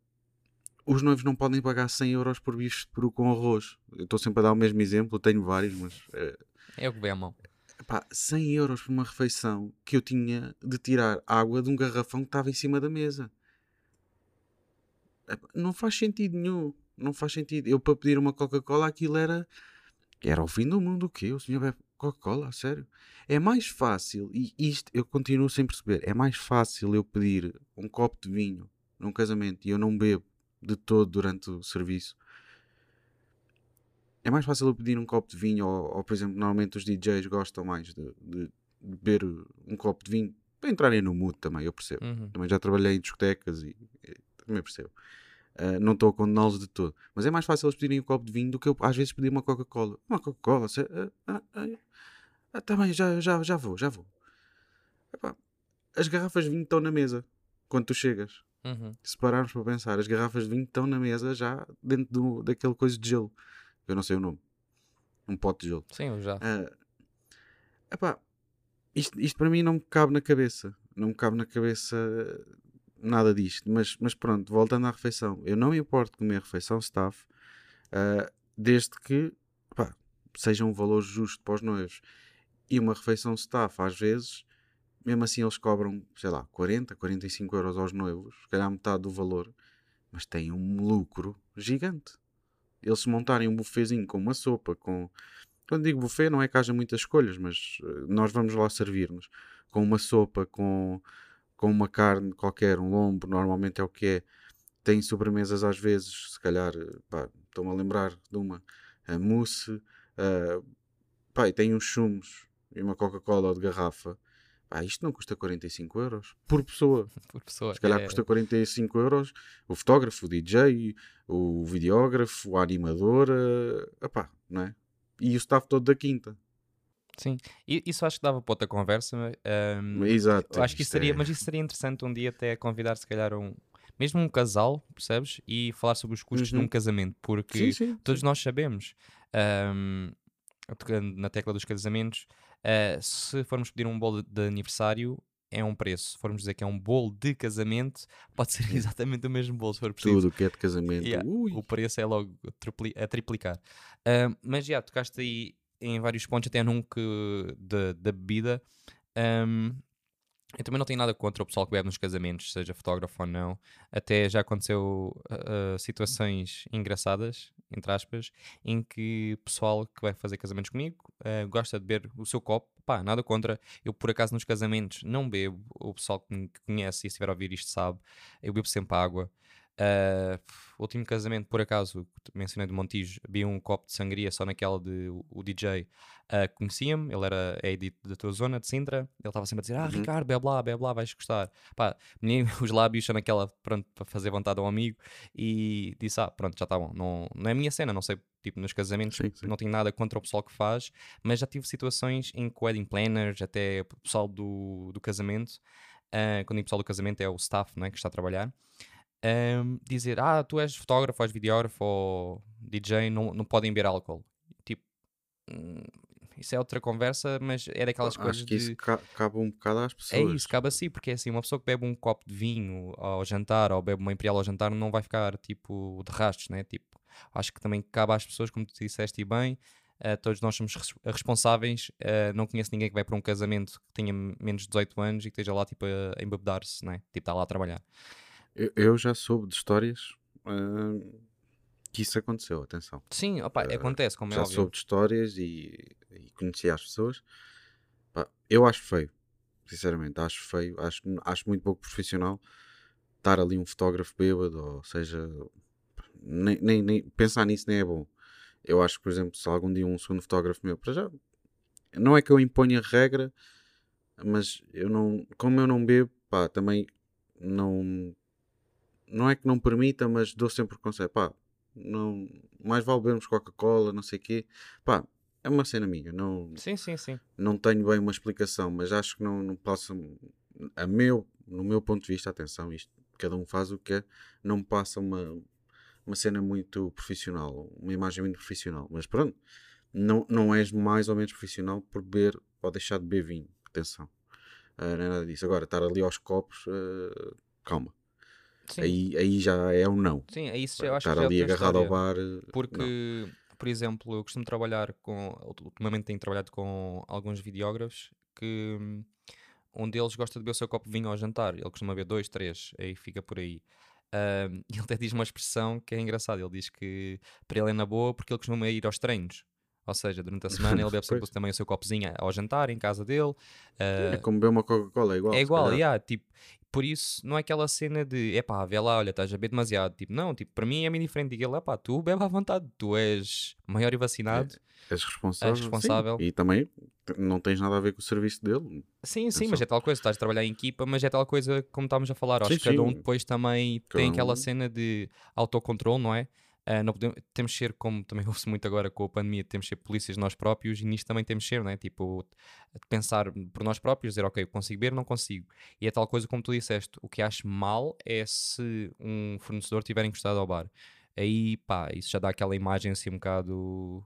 os noivos não podem pagar 100 euros por bifes de peru com arroz. Eu estou sempre a dar o mesmo exemplo, eu tenho vários, mas eh, É o que vem à mão. Epá, 100 euros por uma refeição que eu tinha de tirar água de um garrafão que estava em cima da mesa. Epá, não faz sentido nenhum. Não faz sentido. Eu para pedir uma Coca-Cola aquilo era. Era o fim do mundo o quê? O senhor bebe Coca-Cola? A sério? É mais fácil, e isto eu continuo sem perceber, é mais fácil eu pedir um copo de vinho num casamento e eu não bebo de todo durante o serviço. É mais fácil eu pedir um copo de vinho, ou, ou, por exemplo, normalmente os DJs gostam mais de, de- beber um copo de vinho para entrarem no mood também, eu percebo. Uhum. Também já trabalhei em discotecas e, e também percebo. Ah, não estou a condená-los de todo. Mas é mais fácil eles pedirem um copo de vinho do que eu às vezes pedir uma Coca-Cola. Uma Coca-Cola? sé- ah, ah, ah, ah, tá bem, já, já, já vou, já vou. Epá, as garrafas de vinho estão na mesa quando tu chegas. Uhum. Se pararmos para pensar, as garrafas de vinho estão na mesa já dentro do, daquele coisa de gelo. Eu não sei o nome. Um pote de gelo. Sim, já. Ah, epá, isto, isto para mim não me cabe na cabeça. Não me cabe na cabeça nada disto. Mas, mas pronto, voltando à refeição. Eu não me importo comer refeição staff, ah, desde que epá, seja um valor justo para os noivos. E uma refeição staff, às vezes, mesmo assim eles cobram, sei lá, 40, 45 euros aos noivos, se calhar metade do valor, mas têm um lucro gigante. Eles se montarem um buffetzinho com uma sopa, com quando digo buffet, não é que haja muitas escolhas, mas eh, nós vamos lá servir-nos com uma sopa, com, com uma carne qualquer, um lombo, normalmente é o que é. Tem sobremesas às vezes, se calhar, estou-me a lembrar de uma, a mousse, eh, pá, e tem uns chumos e uma Coca-Cola de garrafa. Pá, isto não custa 45 euros por pessoa. [LAUGHS] Por pessoa. Se calhar é- custa 45 euros o fotógrafo, o DJ, o videógrafo, a animadora, não é? E o staff todo da quinta. Sim. E isso acho que dava para outra conversa. ahm, Exato. acho que isso seria, é- mas isso seria interessante um dia até convidar se calhar um, mesmo um casal, percebes? E falar sobre os custos Uhum. um casamento, porque Sim, sim. todos nós sabemos, tocando na tecla dos casamentos, ah, se formos pedir um bolo de aniversário, é um preço. Se formos dizer que é um bolo de casamento, [LAUGHS] pode ser exatamente o mesmo bolo, se for preciso. Tudo o que é de casamento. Yeah. O preço é logo a triplicar. Ah, mas já, tocaste aí em vários pontos, até num que da da bebida. Ahm, eu também não tenho nada contra o pessoal que bebe nos casamentos, seja fotógrafo ou não. Até já aconteceu ah, situações engraçadas, entre aspas, em que o pessoal que vai fazer casamentos comigo ah, gosta de beber o seu copo. Pá, nada contra. Eu, por acaso, nos casamentos não bebo. O pessoal que me conhece e estiver a ouvir isto sabe. Eu bebo sempre água. O último casamento, por acaso, mencionei de Montijo, vi um copo de sangria só naquela de o, o DJ ah, conhecia-me, ele era é de, da tua zona, de Sintra, ele estava sempre a dizer: Ah, Uhum. Ricardo, bebe lá, bebe lá, vais gostar. Pá, menino, [LAUGHS] os lábios naquela, pronto, para fazer vontade ao amigo e disse: Ah, pronto, já está bom. Não, não é a minha cena, não sei tipo nos casamentos, Sim, sim. não tenho nada contra o pessoal que faz, mas já tive situações em que wedding planners, até o pessoal do, do casamento, ah, quando o pessoal do casamento é o staff não é, que está a trabalhar, ahm, dizer, ah, tu és fotógrafo, és videógrafo ou DJ, não, não podem beber álcool. Tipo, hum, isso é outra conversa, mas é daquelas coisas Acho que de... isso ca- cabe um bocado às É pessoas. isso, cabe assim, porque é assim, uma pessoa que bebe um copo de vinho ao jantar ou bebe uma imperial ao jantar não vai ficar tipo de rastros, né? Tipo, acho que também cabe às pessoas, como tu disseste e bem, eh, todos nós somos res- responsáveis. eh, não conheço ninguém que vai para um casamento que tenha menos de 18 anos e que esteja lá tipo a, a embebedar-se, né? Tipo, está lá a trabalhar. Eu, eu já soube de histórias ah, que isso aconteceu, atenção. Sim, opa, acontece, como é já óbvio. soube de histórias e, e conhecia as pessoas. Pá, eu acho feio, sinceramente, acho feio, acho, acho muito pouco profissional estar ali um fotógrafo bêbado, ou seja, nem, nem, nem- pensar nisso nem é bom. Eu acho que, por exemplo, se algum dia um segundo fotógrafo meu, para já, não é que eu imponha regra, mas eu não, como eu não bebo, pá, também não, não é que não permita, mas dou sempre o conselho, pá, não, mais vale bebermos Coca-Cola, não sei o quê, pá, é uma cena minha, não, Sim, sim, sim. não tenho bem uma explicação, mas acho que não, não passa, a meu, no meu ponto de vista, atenção, isto, cada um faz o que quer, não me passa uma, uma cena muito profissional, uma imagem muito profissional, mas pronto, não, não és mais ou menos profissional por beber ou deixar de beber vinho, atenção, Ah, não é nada disso. Agora, estar ali aos copos, ah, calma, Sim, aí, aí já é um não. sim é isso. Eu acho estar que ali agarrado ao bar, eh, não. Porque, por exemplo, eu costumo trabalhar com. Ultimamente tenho trabalhado com alguns videógrafos que um deles gosta de beber o seu copo de vinho ao jantar. Ele costuma beber dois, três, aí fica por aí. [LAUGHS] E ele até diz uma expressão que é engraçada. Ele diz que para ele é na boa porque ele costuma ir aos treinos. Ou seja, durante a semana ele [LAUGHS] bebe sempre também o seu copozinho ao jantar em casa dele. É Ah, como beber uma Coca-Cola, é igual. é igual, yeah, tipo, por isso não é aquela cena de epá, vê lá, olha, estás a beber demasiado. Tipo, não, tipo, para mim é meio diferente. Diga lá, pá, tu bebe à vontade, tu és maior e vacinado. És responsável. És sim. responsável. E também não tens nada a ver com o serviço dele. Sim, sim, Atenção. mas é tal coisa, estás a trabalhar em equipa, mas é tal coisa como estávamos a falar. Acho Sim, que cada um sim. depois também Cada tem aquela um- cena de autocontrole, não é? Ah, não podemos, temos de ser, como também [LAUGHS] ouço muito agora com a pandemia, temos de ser polícias nós próprios e nisto também temos de ser, não é? Tipo, pensar por nós próprios, dizer, ok, consigo ver, não consigo. E é tal coisa como tu disseste, o que acho mal é se um fornecedor tiver encostado ao bar. Aí, pá, isso já dá aquela imagem assim um bocado,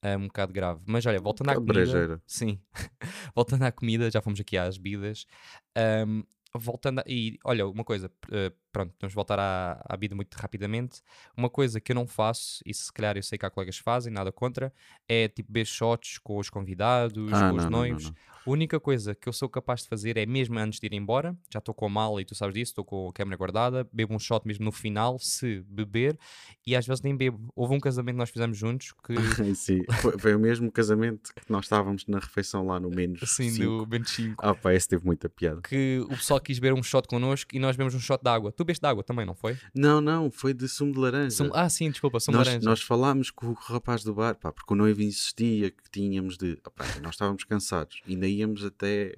ah, um bocado grave. Mas olha, voltando à comida... brejeira. Sim, [LAUGHS] voltando à comida, já fomos aqui às bebidas. ahm, voltando a, e olha, uma coisa, eh, pronto, vamos voltar à, à vida muito rapidamente. Uma coisa que eu não faço, e se calhar eu sei que há colegas que fazem, nada contra, é tipo beber shots com os convidados, Ah, com os não, não, não, noivos. não. A única coisa que eu sou capaz de fazer é mesmo antes de ir embora, já estou com a mala e tu sabes disso, estou com a câmera guardada, bebo um shot mesmo no final, se beber, e às vezes nem bebo. Houve um casamento que nós fizemos juntos que [LAUGHS] Sim, foi, foi o mesmo casamento que nós estávamos na refeição lá no menos assim cinco. do 25 Ah pá, esse teve muita piada. que o pessoal quis beber um shot connosco e nós bebemos um shot de água. Tu bebeste de água também, não foi? Não, não, foi de sumo de laranja. Sumo- Ah, sim, desculpa, sumo de nós, laranja. nós falámos com o rapaz do bar, pá, porque o noivo insistia que tínhamos de. Ah, nós estávamos cansados, ainda íamos até,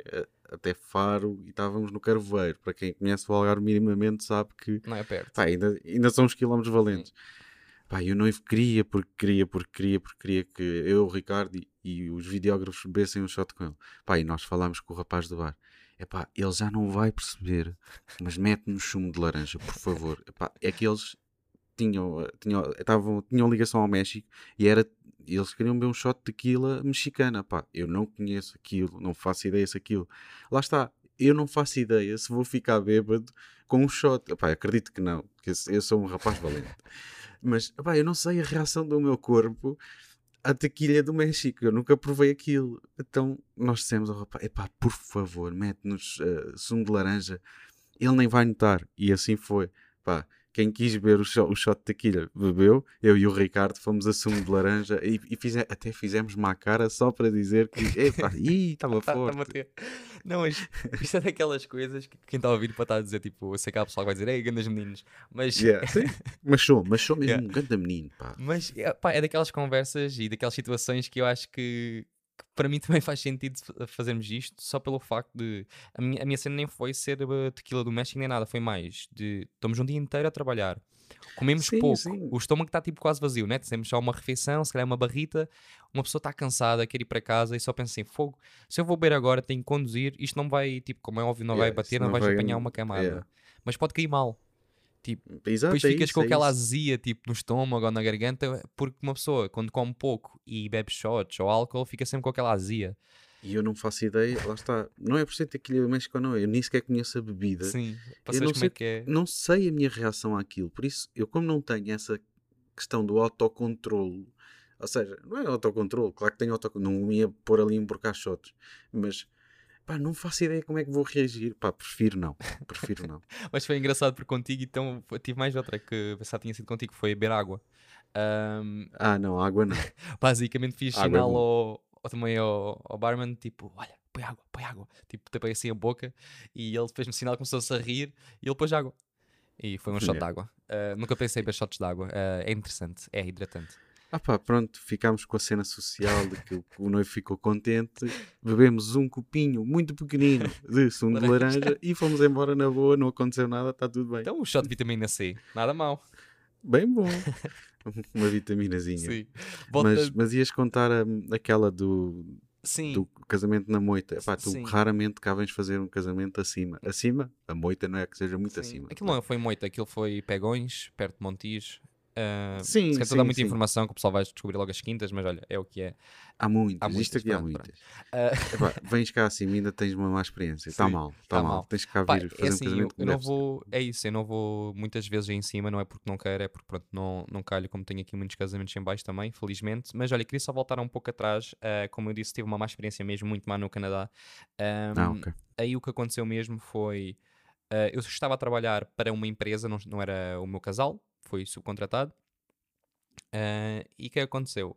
até Faro e estávamos no Carvoeiro. Para quem conhece o Algarve minimamente sabe que Não é perto. pá, ainda, ainda são uns quilómetros valentes. Pá, e o noivo queria, porque queria, porque queria, porque queria que eu, o Ricardo e, e os videógrafos bebessem um shot com ele. Pá, e nós falámos com o rapaz do bar. Epá, ele já não vai perceber, mas mete-nos sumo de laranja, por favor. Epá, é que eles tinham, tinham, estavam, tinham ligação ao México e era, eles queriam beber um shot de tequila mexicana. Pá, eu não conheço aquilo, não faço ideia se aquilo. Lá está, eu não faço ideia se vou ficar bêbado com um shot. Epá, acredito que não, porque eu sou um rapaz valente. Mas epá, eu não sei a reação do meu corpo à tequilha do México. Eu nunca provei aquilo. Então nós dissemos ao rapaz: epá, por favor, mete-nos eh, sumo de laranja. Ele nem vai notar. E assim foi. Pá, quem quis beber o shot, o shot de tequila bebeu. Eu e o Ricardo fomos a sumo de laranja e, e fize- até fizemos má cara só para dizer que [LAUGHS] estava Tá- a forte. Não, mas isto é daquelas coisas que quem está a ouvir para estar a dizer, tipo, eu sei que há pessoal que vai dizer, ei, grandes meninos, mas, Yeah. [LAUGHS] Mas sou, mas sou mesmo Yeah. um grande menino. Pá. mas é, pá, é daquelas conversas e daquelas situações que eu acho que para mim [LAUGHS] também faz sentido fa- fazermos isto só pelo facto de. A minha, a minha cena nem foi ser uh, tequila do México nem nada, foi mais de. Estamos um dia inteiro a trabalhar. Comemos Sim, pouco, sim. o estômago está tipo quase vazio, né? Temos só uma refeição, se calhar uma barrita, uma pessoa está cansada, quer ir para casa e só pensa assim: fogo, se eu vou beber agora, tenho que conduzir, isto não vai, tipo, como é óbvio, não vai Yeah, bater, isso não, não vais vai- apanhar uma camada, yeah. mas pode cair mal. Exato, Depois é ficas isso, com é aquela isso. azia tipo no estômago ou na garganta, porque uma pessoa quando come pouco e bebe shots ou álcool fica sempre com aquela azia. E eu não faço ideia, lá está. Não é por ser tequila México ou não, eu nem sequer conheço a bebida. Sim, Eu não como sei é que é. Não sei a minha reação àquilo. Por isso, eu como não tenho essa questão do autocontrole, ou seja, não é autocontrole, claro que tenho autocontrole, não ia pôr ali burcar shots, mas pá, não faço ideia como é que vou reagir. Pá, prefiro não, prefiro não. [LAUGHS] Mas foi engraçado por contigo, então tive mais outra que pensava tinha sido contigo, foi beber água. Ahm, Ah, não, água não. [LAUGHS] basicamente fiz Água é sinal bom. ao, ao, também ao, ao barman, tipo, olha, põe água, põe água. Tipo, tapei assim a boca e ele fez-me sinal, começou-se a rir e ele pôs água. E foi um shot de Yeah. água. Ah, nunca pensei em shots de água. Ah, é interessante, é hidratante. Ah pá, pronto, ficámos com a cena social de que o, o noivo ficou contente, bebemos um copinho muito pequenino de sumo de Laranja. e fomos embora na boa, não aconteceu nada, está tudo bem. Então, o shot de vitamina C, nada mal. Bem bom. [LAUGHS] Uma vitaminazinha. Sim. Volta- Mas, mas ias contar hum, aquela do, Sim, do casamento na moita. Epá, tu Sim. raramente cá vens fazer um casamento acima. Acima, a moita não é que seja muito sim. acima. Aquilo não foi moita, aquilo foi Pegões, perto de Montijo. Ah, Sim, se calhar sim, dar muita sim. informação que o pessoal vai descobrir logo às quintas, mas olha, é o que é. Há muitas, Há isto muitas, aqui há pronto, muitas. Ah, Epá, [LAUGHS] vens cá e ainda tens uma má experiência. Está mal, está tá mal. mal. Tens que cá Pá, vir é fazer um assim, eu, casamento eu como não vou, é isso, eu não vou muitas vezes aí em cima, não é porque não quero, é porque pronto, não, não calho, como tenho aqui muitos casamentos em baixo também, felizmente. Mas olha, queria só voltar um pouco atrás, ah, como eu disse, tive uma má experiência mesmo muito má no Canadá. Ah, Ahm, ok. aí o que aconteceu mesmo foi. ah, eu estava a trabalhar para uma empresa, não, não era o meu casal, foi subcontratado. ah, e o que aconteceu?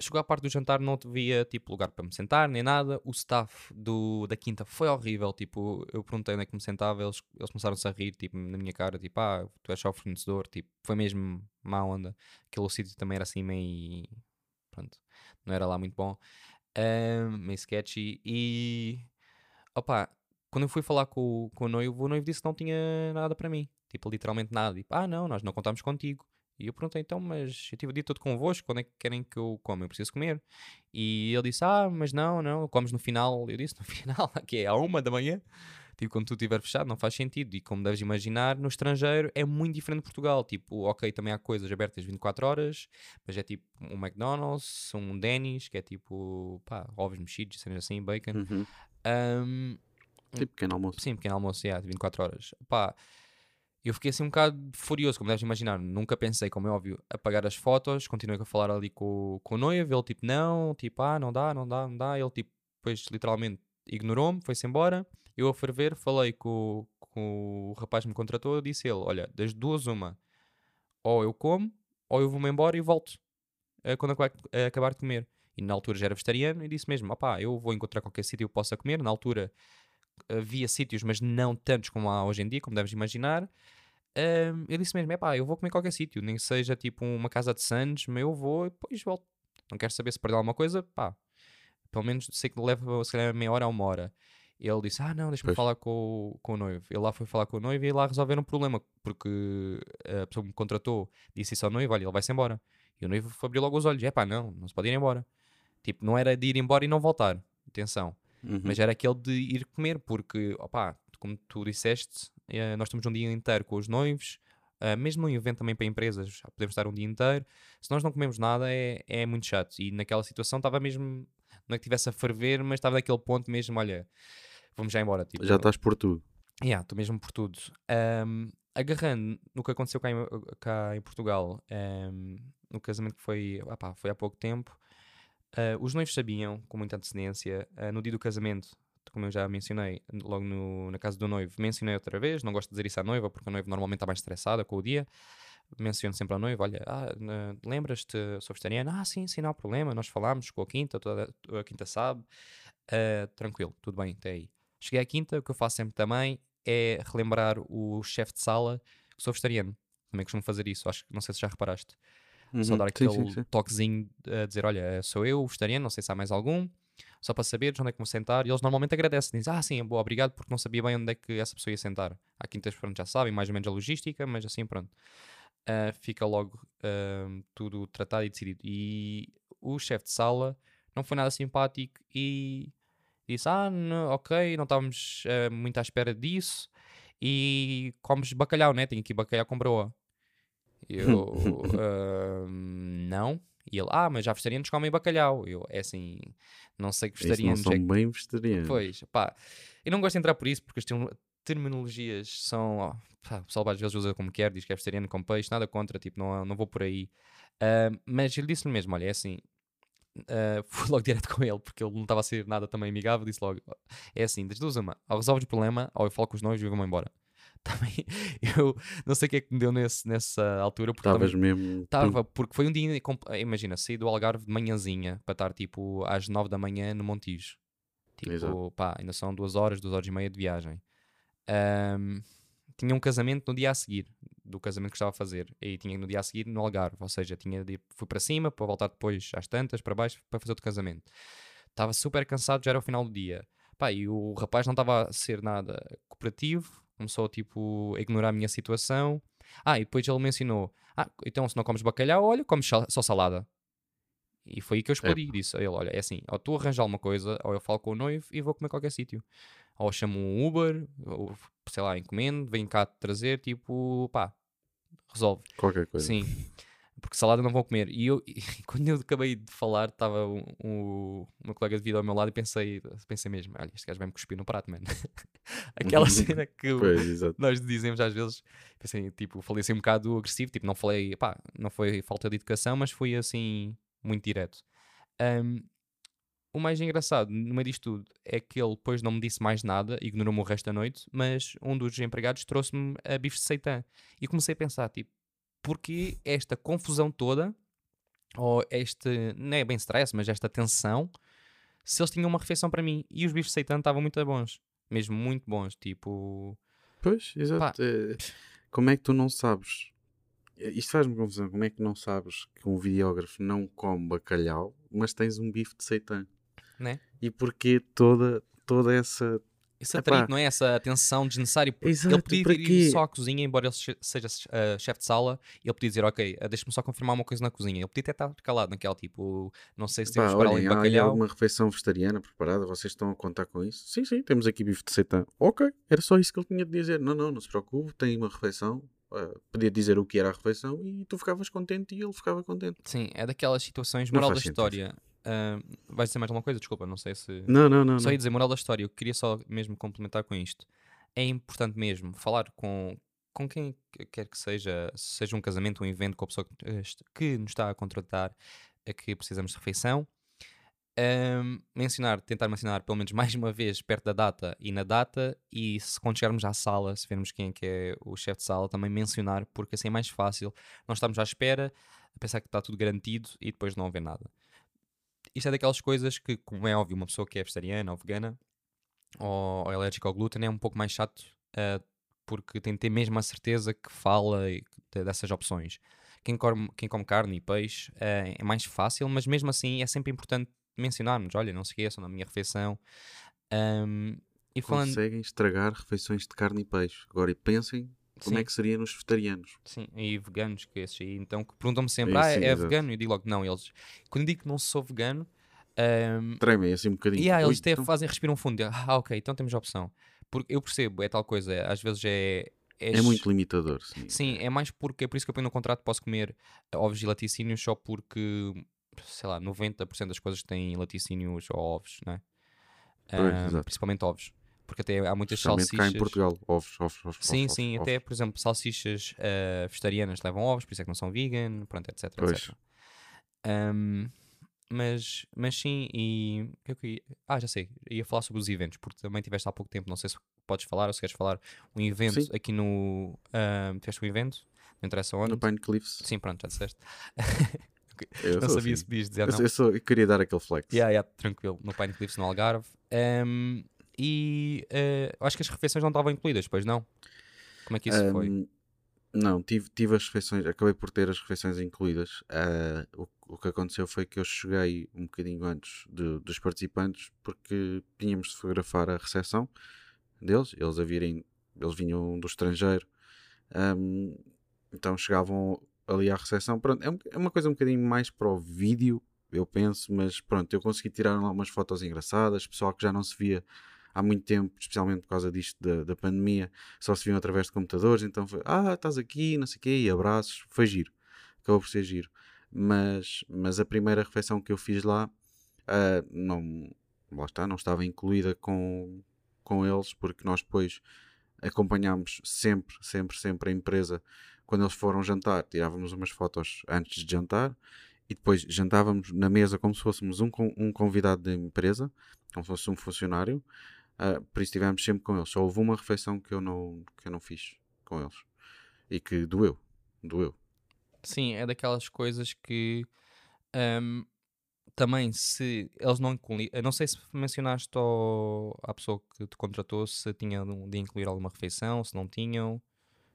Chegou à parte do jantar, não havia tipo lugar para me sentar, nem nada. O staff do, da quinta foi horrível. Tipo, eu perguntei onde é que me sentava, eles, eles começaram-se a rir tipo, na minha cara, tipo, ah, tu és só o fornecedor. Tipo, foi mesmo má onda. Aquele sítio também era assim meio. Pronto, não era lá muito bom. ah, meio sketchy. E Opa, quando eu fui falar com, com o noivo, o noivo disse que não tinha nada para mim. Tipo, literalmente nada. Tipo, ah, não, nós não contamos contigo. E eu perguntei, então, mas eu tive o dia todo convosco, quando é que querem que eu coma? Eu preciso comer. E ele disse, ah, mas não, não, comes no final. Eu disse, [LAUGHS] no final, que é à uma da manhã. Tipo, quando tu estiver fechado, não faz sentido. E como deves imaginar, no estrangeiro é muito diferente de Portugal. Tipo, ok, também há coisas abertas 24 horas, mas é tipo um McDonald's, um Denny's, que é tipo, pá, ovos mexidos, cenas assim, bacon. Uhum. Ahm, Tipo pequeno almoço. Sim, pequeno almoço, yeah, de 24 horas. Pá, eu fiquei assim um bocado furioso, como deves imaginar. Nunca pensei, como é óbvio, apagar as fotos. Continuei a falar ali com, com o noivo. Ele tipo, não, tipo, ah, não dá, não dá, não dá. Ele tipo, depois literalmente ignorou-me, foi-se embora. Eu a ferver, falei com, com o rapaz que me contratou. Disse ele: Olha, das duas, uma, ou eu como, ou eu vou-me embora e volto eh, quando eh, acabar de comer. E na altura já era vegetariano e disse mesmo: opá, eu vou encontrar qualquer sítio que eu possa comer. Na altura havia sítios, mas não tantos como há hoje em dia, como deves imaginar. Ahm, eu disse mesmo: é pá, eu vou comer qualquer sítio, nem que seja tipo uma casa de Santos, mas eu vou e depois volto. Não quero saber se perder alguma coisa, pá, pelo menos sei que leva se calhar meia hora a uma hora. Ele disse: Ah, não, deixa-me falar com, o- com o noivo. Ele lá foi falar com o noivo e lá resolveram o problema, porque a pessoa que me contratou disse isso ao noivo: Olha, ele vai-se embora. E o noivo foi abrir logo os olhos: É pá, não, não se pode ir embora. Tipo, não era de ir embora e não voltar. Atenção. Uhum. Mas era aquele de ir comer, porque, opá, como tu disseste, eh, nós estamos um dia inteiro com os noivos, ah, mesmo num evento também para empresas, já podemos estar um dia inteiro. Se nós não comemos nada, é, é muito chato. E naquela situação estava mesmo, não é que estivesse a ferver, mas estava naquele ponto mesmo, olha, vamos já embora. Tipo, Já estás por tudo. Yeah, estou mesmo por tudo. Ahm, agarrando no que aconteceu cá em, cá em Portugal, ahm, no casamento que foi, ah pá, foi há pouco tempo, ah, os noivos sabiam, com muita antecedência, ah, no dia do casamento, como eu já mencionei, logo no- na casa do noivo, mencionei outra vez, não gosto de dizer isso à noiva, porque a noiva normalmente está mais estressada com o dia. Menciono sempre à noiva: olha, ah, lembras-te, sou vegetariana? Ah, sim, sim, não há problema, nós falámos com a quinta, toda a quinta sabe, Ah, tranquilo, tudo bem, até aí. Cheguei à quinta, o que eu faço sempre também é relembrar o chefe de sala que sou vegetariano. Também costumo fazer isso, acho que não sei se já reparaste. Só Uhum. dar Sim, aquele sim, sim. toquezinho a dizer: Olha, sou eu, vegetariano, não sei se há mais algum. só para saber onde é que vão sentar. E eles normalmente agradecem, dizem, ah, sim, boa, obrigado, porque não sabia bem onde é que essa pessoa ia sentar. Há quintas, pronto, já sabem mais ou menos a logística, mas assim, pronto. Uh, fica logo uh, tudo tratado e decidido. E o chefe de sala não foi nada simpático e disse: Ah, não, ok, não estávamos uh, muito à espera disso. E comes bacalhau, né? Tenho aqui bacalhau com broa. Eu, [LAUGHS] não. E ele, ah, mas já vegetarianos comem bacalhau. Eu, é assim, não sei que vegetarianos. Isso não são é bem vegetarianos. Pois, pá, eu não gosto de entrar por isso porque as terminologias são. Oh, pá, o pessoal às vezes usa como quer, diz que é vegetariano com peixe, nada contra, tipo, não, não vou por aí. Uh, mas ele disse-lhe mesmo: olha, é assim. Uh, [LAUGHS] fui logo direto com ele porque ele não estava a ser nada também amigável. Disse logo: é assim, das duas, uma, ou resolves o problema, ou eu falo com os noivos e vou-me embora [LAUGHS] também eu não sei o que é que me deu nesse, nessa altura. Estavas mesmo. Estava, porque foi um dia. Imagina, saí do Algarve de manhãzinha para estar tipo às 9 da manhã no Montijo. Tipo, Exato. pá, ainda são duas horas, duas horas e meia de viagem. Um, tinha um casamento no dia a seguir do casamento que estava a fazer. E tinha no dia a seguir no Algarve, ou seja, tinha de ir, fui para cima para voltar depois às tantas, para baixo, para fazer outro casamento. Estava super cansado, já era o final do dia. Pá, e o rapaz não estava a ser nada cooperativo, começou tipo, a ignorar a minha situação. Ah, e depois ele mencionou: Ah, então se não comes bacalhau, olha, comes só salada. E foi aí que eu explodi. É. Disse a ele: Olha, é assim, ou tu arranjas alguma coisa, ou eu falo com o noivo e vou comer qualquer sítio. Ou chamo um Uber, ou sei lá, encomendo, vem cá trazer, tipo, pá, resolve. Qualquer coisa. Sim porque salada não vão comer. E, eu, [LAUGHS] e quando eu acabei de falar, estava um, um, meu colega de vida ao meu lado e pensei, pensei mesmo: olha, este gajo vai me cuspir no prato, mano. [LAUGHS] Aquela [LAUGHS] cena que pois, nós dizemos às vezes, pensei, tipo, falei assim um bocado agressivo, tipo, não falei, pá, não foi falta de educação, mas fui assim, muito direto. Um, o mais engraçado no meio disto tudo é que ele depois não me disse mais nada, ignorou-me o resto da noite, mas um dos empregados trouxe-me a bife de seitã. E comecei a pensar, tipo, porque esta confusão toda, ou este, não é bem stress, mas esta tensão, se eles tinham uma refeição para mim e os bifes de seitã estavam muito bons, mesmo muito bons, tipo. Pois, exato. É, como é que tu não sabes? É, isto faz-me confusão. Como é que não sabes que um videógrafo não come bacalhau, mas tens um bife de seitã? Né? E porquê toda, toda essa esse atrito, não é? Essa atenção desnecessária. Exato, ele podia ir só à cozinha, embora ele seja uh, chefe de sala, ele podia dizer, ok, uh, deixa-me só confirmar uma coisa na cozinha. Ele podia até estar calado naquela, tipo, não sei se temos para além de bacalhau. Há alguma refeição vegetariana preparada? Vocês estão a contar com isso? Sim, sim, temos aqui bife de seitã. Ok, era só isso que ele tinha de dizer. Não, não, não se preocupe, tem uma refeição. Uh, podia dizer o que era a refeição e tu ficavas contente e ele ficava contente. Sim, é daquelas situações, moral da história. Sentido Uh, vais dizer mais alguma coisa? Desculpa, não sei se. Não, não, não. Só ia dizer, moral da história, eu queria só mesmo complementar com isto. É importante mesmo falar com, com quem quer que seja, seja um casamento, um evento, com a pessoa que, nos está a contratar, a que precisamos de refeição. Um, mencionar, tentar mencionar pelo menos mais uma vez perto da data e na data, e se quando chegarmos à sala, se vermos quem é que é o chefe de sala, também mencionar, porque assim é mais fácil. Nós estamos à espera, a pensar que está tudo garantido e depois não haver nada isto é daquelas coisas que, como é óbvio, uma pessoa que é vegetariana ou vegana ou, ou alérgica ao glúten é um pouco mais chato uh, porque tem de ter mesmo a certeza que fala dessas opções. Quem come, quem come carne e peixe uh, é mais fácil, mas mesmo assim é sempre importante mencionarmos: olha, não se esqueçam na minha refeição. Um, e falando... Conseguem estragar refeições de carne e peixe. Agora, e pensem como é sim. é que seria nos vegetarianos? Sim, e veganos, que esses aí, então, que perguntam-me sempre, ah, é, é vegano? E eu digo logo, não, eles, quando digo que não sou vegano, um, tremem assim um bocadinho. E yeah, eles até então... fazem, respiram fundo, ah, ok, então temos a opção. Porque eu percebo, é tal coisa, às vezes é. É, é muito limitador, sim. Sim, é mais porque é por isso que eu ponho no contrato posso comer ovos e laticínios só porque, sei lá, 90% das coisas têm laticínios ou ovos, não é? Pois, um, principalmente ovos porque até há muitas salsichas. cá em Portugal, ovos, ovos, ovos. Sim, ovos, sim, ovos. até, por exemplo, salsichas uh, vegetarianas levam ovos, por isso é que não são vegan, pronto, etc. etc. Um, mas, mas sim, e. Ah, já sei, ia falar sobre os eventos, porque também tiveste há pouco tempo, não sei se podes falar ou se queres falar um evento sim. aqui no. Uh, tiveste um evento, não interessa onde. No Pine Cliffs. Sim, pronto, já disseste. Eu [LAUGHS] não sabia assim. se podias dizer. Eu, não. Eu, só, eu queria dar aquele flex. Yeah, yeah, tranquilo, no Pine Cliffs, no Algarve. Um, e uh, acho que as refeições não estavam incluídas, pois não? Como é que isso um, foi? Não, tive, tive as refeições, acabei por ter as refeições incluídas. Ah, o, o que aconteceu foi que eu cheguei um bocadinho antes de- dos participantes porque tínhamos de fotografar a recepção deles. Eles, a virem, eles vinham do estrangeiro, ahm, então chegavam ali à recepção. Pronto, é, um- é uma coisa um bocadinho mais para o vídeo, eu penso, mas pronto, eu consegui tirar lá umas fotos engraçadas, pessoal que já não se via há muito tempo, especialmente por causa disto da, da pandemia, só se viam através de computadores, então foi, ah, estás aqui, não sei o quê, e abraços, foi giro, acabou por ser giro. Mas, mas a primeira refeição que eu fiz lá, ah, não, lá está, não estava incluída com, com eles, porque nós depois acompanhámos sempre, sempre, sempre a empresa quando eles foram jantar, tirávamos umas fotos antes de jantar e depois jantávamos na mesa como se fôssemos um, um convidado da empresa, como se fosse um funcionário. Ah, por isso estivemos sempre com eles. Só houve uma refeição que eu não, que eu não fiz com eles e que doeu. Doeu. Sim, é daquelas coisas que ahm, também se eles não incluírem. Eu não sei se mencionaste ao, à pessoa que te contratou se tinham de incluir alguma refeição, se não tinham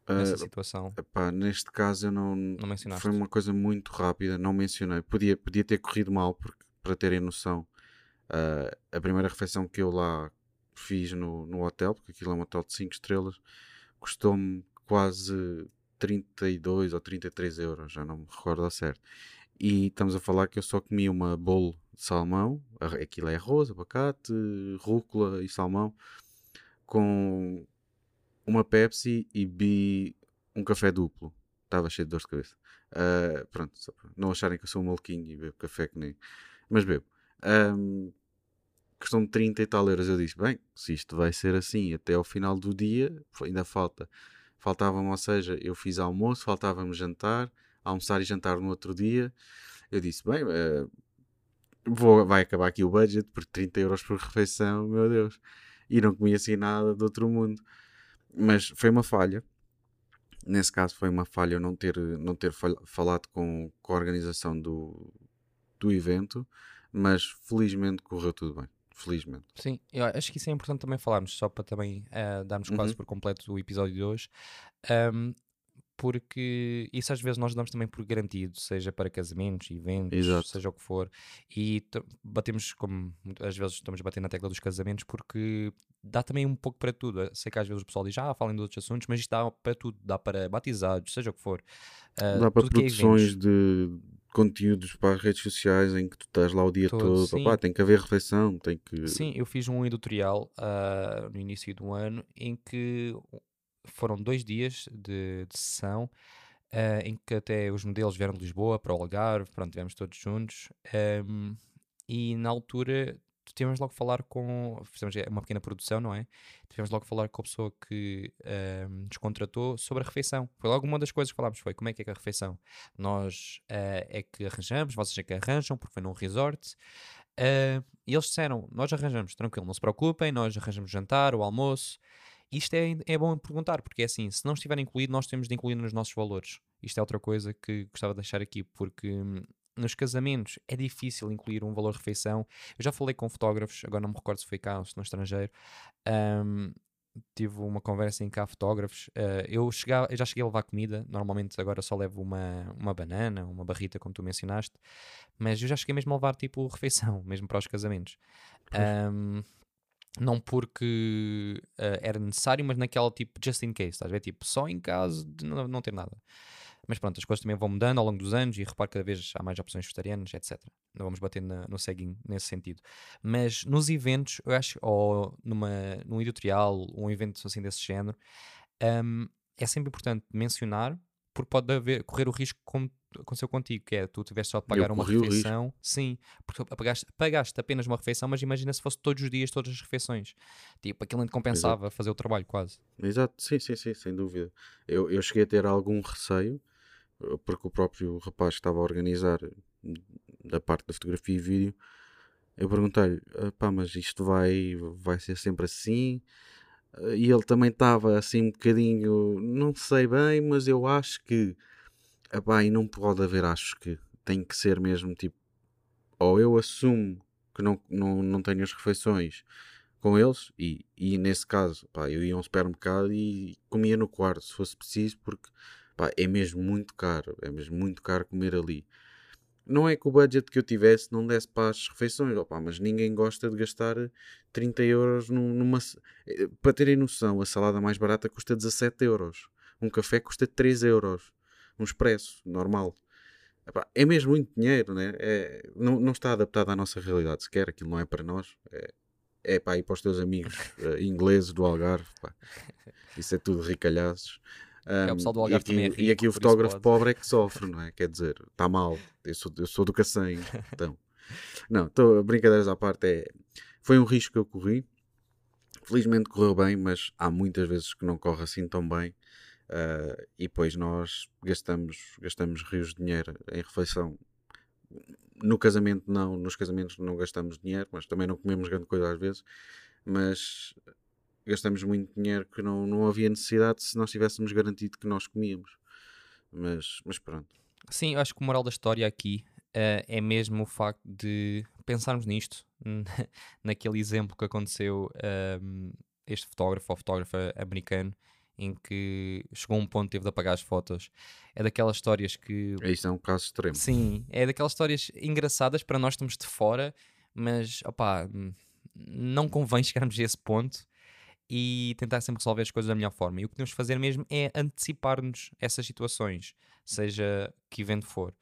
nessa Ah, situação. Epá, neste caso eu não. Não mencionaste. Foi uma coisa muito rápida, não mencionei. Podia, podia ter corrido mal, porque, para terem noção, ah, a primeira refeição que eu lá fiz no, no hotel, porque aquilo é um hotel de 5 estrelas, custou-me quase 32 ou 33 euros, já não me recordo ao certo. E estamos a falar que eu só comi uma bolo de salmão, aquilo é arroz, abacate, rúcula e salmão, com uma Pepsi e bebi um café duplo. Estava cheio de dor de cabeça. Ah, pronto, só para não acharem que eu sou um maluquinho e bebo café que nem. Mas bebo. Ahm, questão de 30 e tal euros. Eu disse: bem, se isto vai ser assim até ao final do dia, ainda falta. Faltava-me, ou seja, eu fiz almoço, faltava-me jantar, almoçar e jantar no outro dia. Eu disse: bem, eh, vou, vai acabar aqui o budget, porque 30 euros por refeição, meu Deus. E não comi assim nada do outro mundo. Mas foi uma falha. Nesse caso foi uma falha eu não ter, não ter fal- falado com, com a organização do, do evento, mas felizmente correu tudo bem. Felizmente. Sim, eu acho que isso é importante também falarmos, só para também ah, darmos quase Uhum. por completo o episódio de hoje, ahm, porque isso às vezes nós damos também por garantido, seja para casamentos, eventos, Exato. seja o que for, e batemos, como às vezes estamos a bater na tecla dos casamentos, porque dá também um pouco para tudo. Sei que às vezes o pessoal diz, ah, falem de outros assuntos, mas isto dá para tudo, dá para batizados, seja o que for. ah, Dá para é produções de conteúdos para as redes sociais em que tu estás lá o dia Todo, todo. Opá, tem que haver refeição, tem que. Sim, eu fiz um editorial ah, no início do ano em que foram dois dias de, de sessão ah, em que até os modelos vieram de Lisboa para o Algarve, pronto, estivemos todos juntos ahm, e na altura tivemos logo falar com, fizemos uma pequena produção, não é? Tivemos logo falar com a pessoa que ahm, nos contratou sobre a refeição. Foi logo uma das coisas que falámos, foi como é que é que a refeição? Nós ah, é que arranjamos, vocês é que arranjam, porque foi num resort. Ah, e eles disseram: Nós arranjamos, tranquilo, não se preocupem, nós arranjamos jantar, o almoço. Isto é, é bom perguntar, porque é assim: se não estiver incluído, nós temos de incluir nos nossos valores. Isto é outra coisa que gostava de deixar aqui, porque hum, nos casamentos é difícil incluir um valor de refeição. Eu já falei com fotógrafos, agora não me recordo se foi cá ou se no estrangeiro. hum, tive uma conversa em cá fotógrafos. ah, eu, chegava, eu já cheguei a levar comida, normalmente agora só levo uma, uma banana, uma barrita, como tu mencionaste, mas eu já cheguei mesmo a levar tipo [LAUGHS] refeição, mesmo para os casamentos. Pois. Não porque ah, era necessário, mas naquela tipo just in case, estás a ver? Tipo, só em caso de não, não ter nada. Mas pronto, as coisas também vão mudando ao longo dos anos e reparo cada vez há mais opções vegetarianas, etc. Não vamos bater na- no ceguinho nesse sentido. Mas nos eventos, eu acho, ou numa, num editorial, um evento assim desse género, hum, é sempre importante mencionar, porque pode haver, correr o risco como aconteceu contigo, que é tu tiveste só de pagar uma o risco. refeição, sim, porque pagaste, pagaste apenas uma refeição, mas imagina se fosse todos os dias, todas as refeições. Tipo, aquilo não te compensava fazer o trabalho quase. Exato, sim, sim, sim, sem dúvida. Eu, eu cheguei a ter algum receio, eh, porque o próprio rapaz que estava a organizar hum, da parte da fotografia e vídeo, eu perguntei-lhe, "Ah, pá, mas isto vai, vai ser sempre assim? Eh, E ele também estava assim um bocadinho, não sei bem, mas eu acho que, epá, e não pode haver acho que, tem que ser mesmo tipo, ou eu assumo que não, não, não tenho as refeições com eles e, e nesse caso pá, eu ia a um supermercado e comia no quarto se fosse preciso porque pá, é mesmo muito caro, é mesmo muito caro comer ali. Não é que o budget que eu tivesse não desse para as refeições, opá, mas ninguém gosta de gastar 30 euros numa. Eh, para terem noção, a salada mais barata custa 17 euros, um café custa 3 euros, um expresso normal. Epá, é mesmo muito dinheiro, né? É, não, não está adaptado à nossa realidade sequer, aquilo não é para nós. É, é para ir para os teus amigos uh, [LAUGHS] ingleses do Algarve, pá. isso é tudo ricalhaços. Um, é, o pessoal do Algarve e aqui, é e aqui o fotógrafo pobre é que [LAUGHS] sofre, não é? Quer dizer, está mal, eu sou, eu sou do Cacém, então. [LAUGHS] Não, tô, brincadeiras à parte, é, foi um risco que eu corri. Felizmente correu bem, mas há muitas vezes que não corre assim tão bem. Uh, e depois nós gastamos, gastamos rios de dinheiro em refeição. No casamento não, nos casamentos não gastamos dinheiro, mas também não comemos grande coisa às vezes, mas gastamos muito dinheiro que não, não havia necessidade se nós tivéssemos garantido que nós comíamos. Mas, mas pronto. Sim, eu acho que o moral da história aqui uh, é mesmo o facto de pensarmos nisto, [LAUGHS] naquele exemplo que aconteceu uh, este fotógrafo ou fotógrafa americano em que chegou a um ponto teve de apagar as fotos. É daquelas histórias que. Isso é um caso extremo. Sim, é daquelas histórias engraçadas para nós estamos de fora, mas opá, não convém [LAUGHS] chegarmos a esse ponto e tentar sempre resolver as coisas da melhor forma. E o que temos de fazer mesmo é antecipar-nos essas situações, seja que evento for.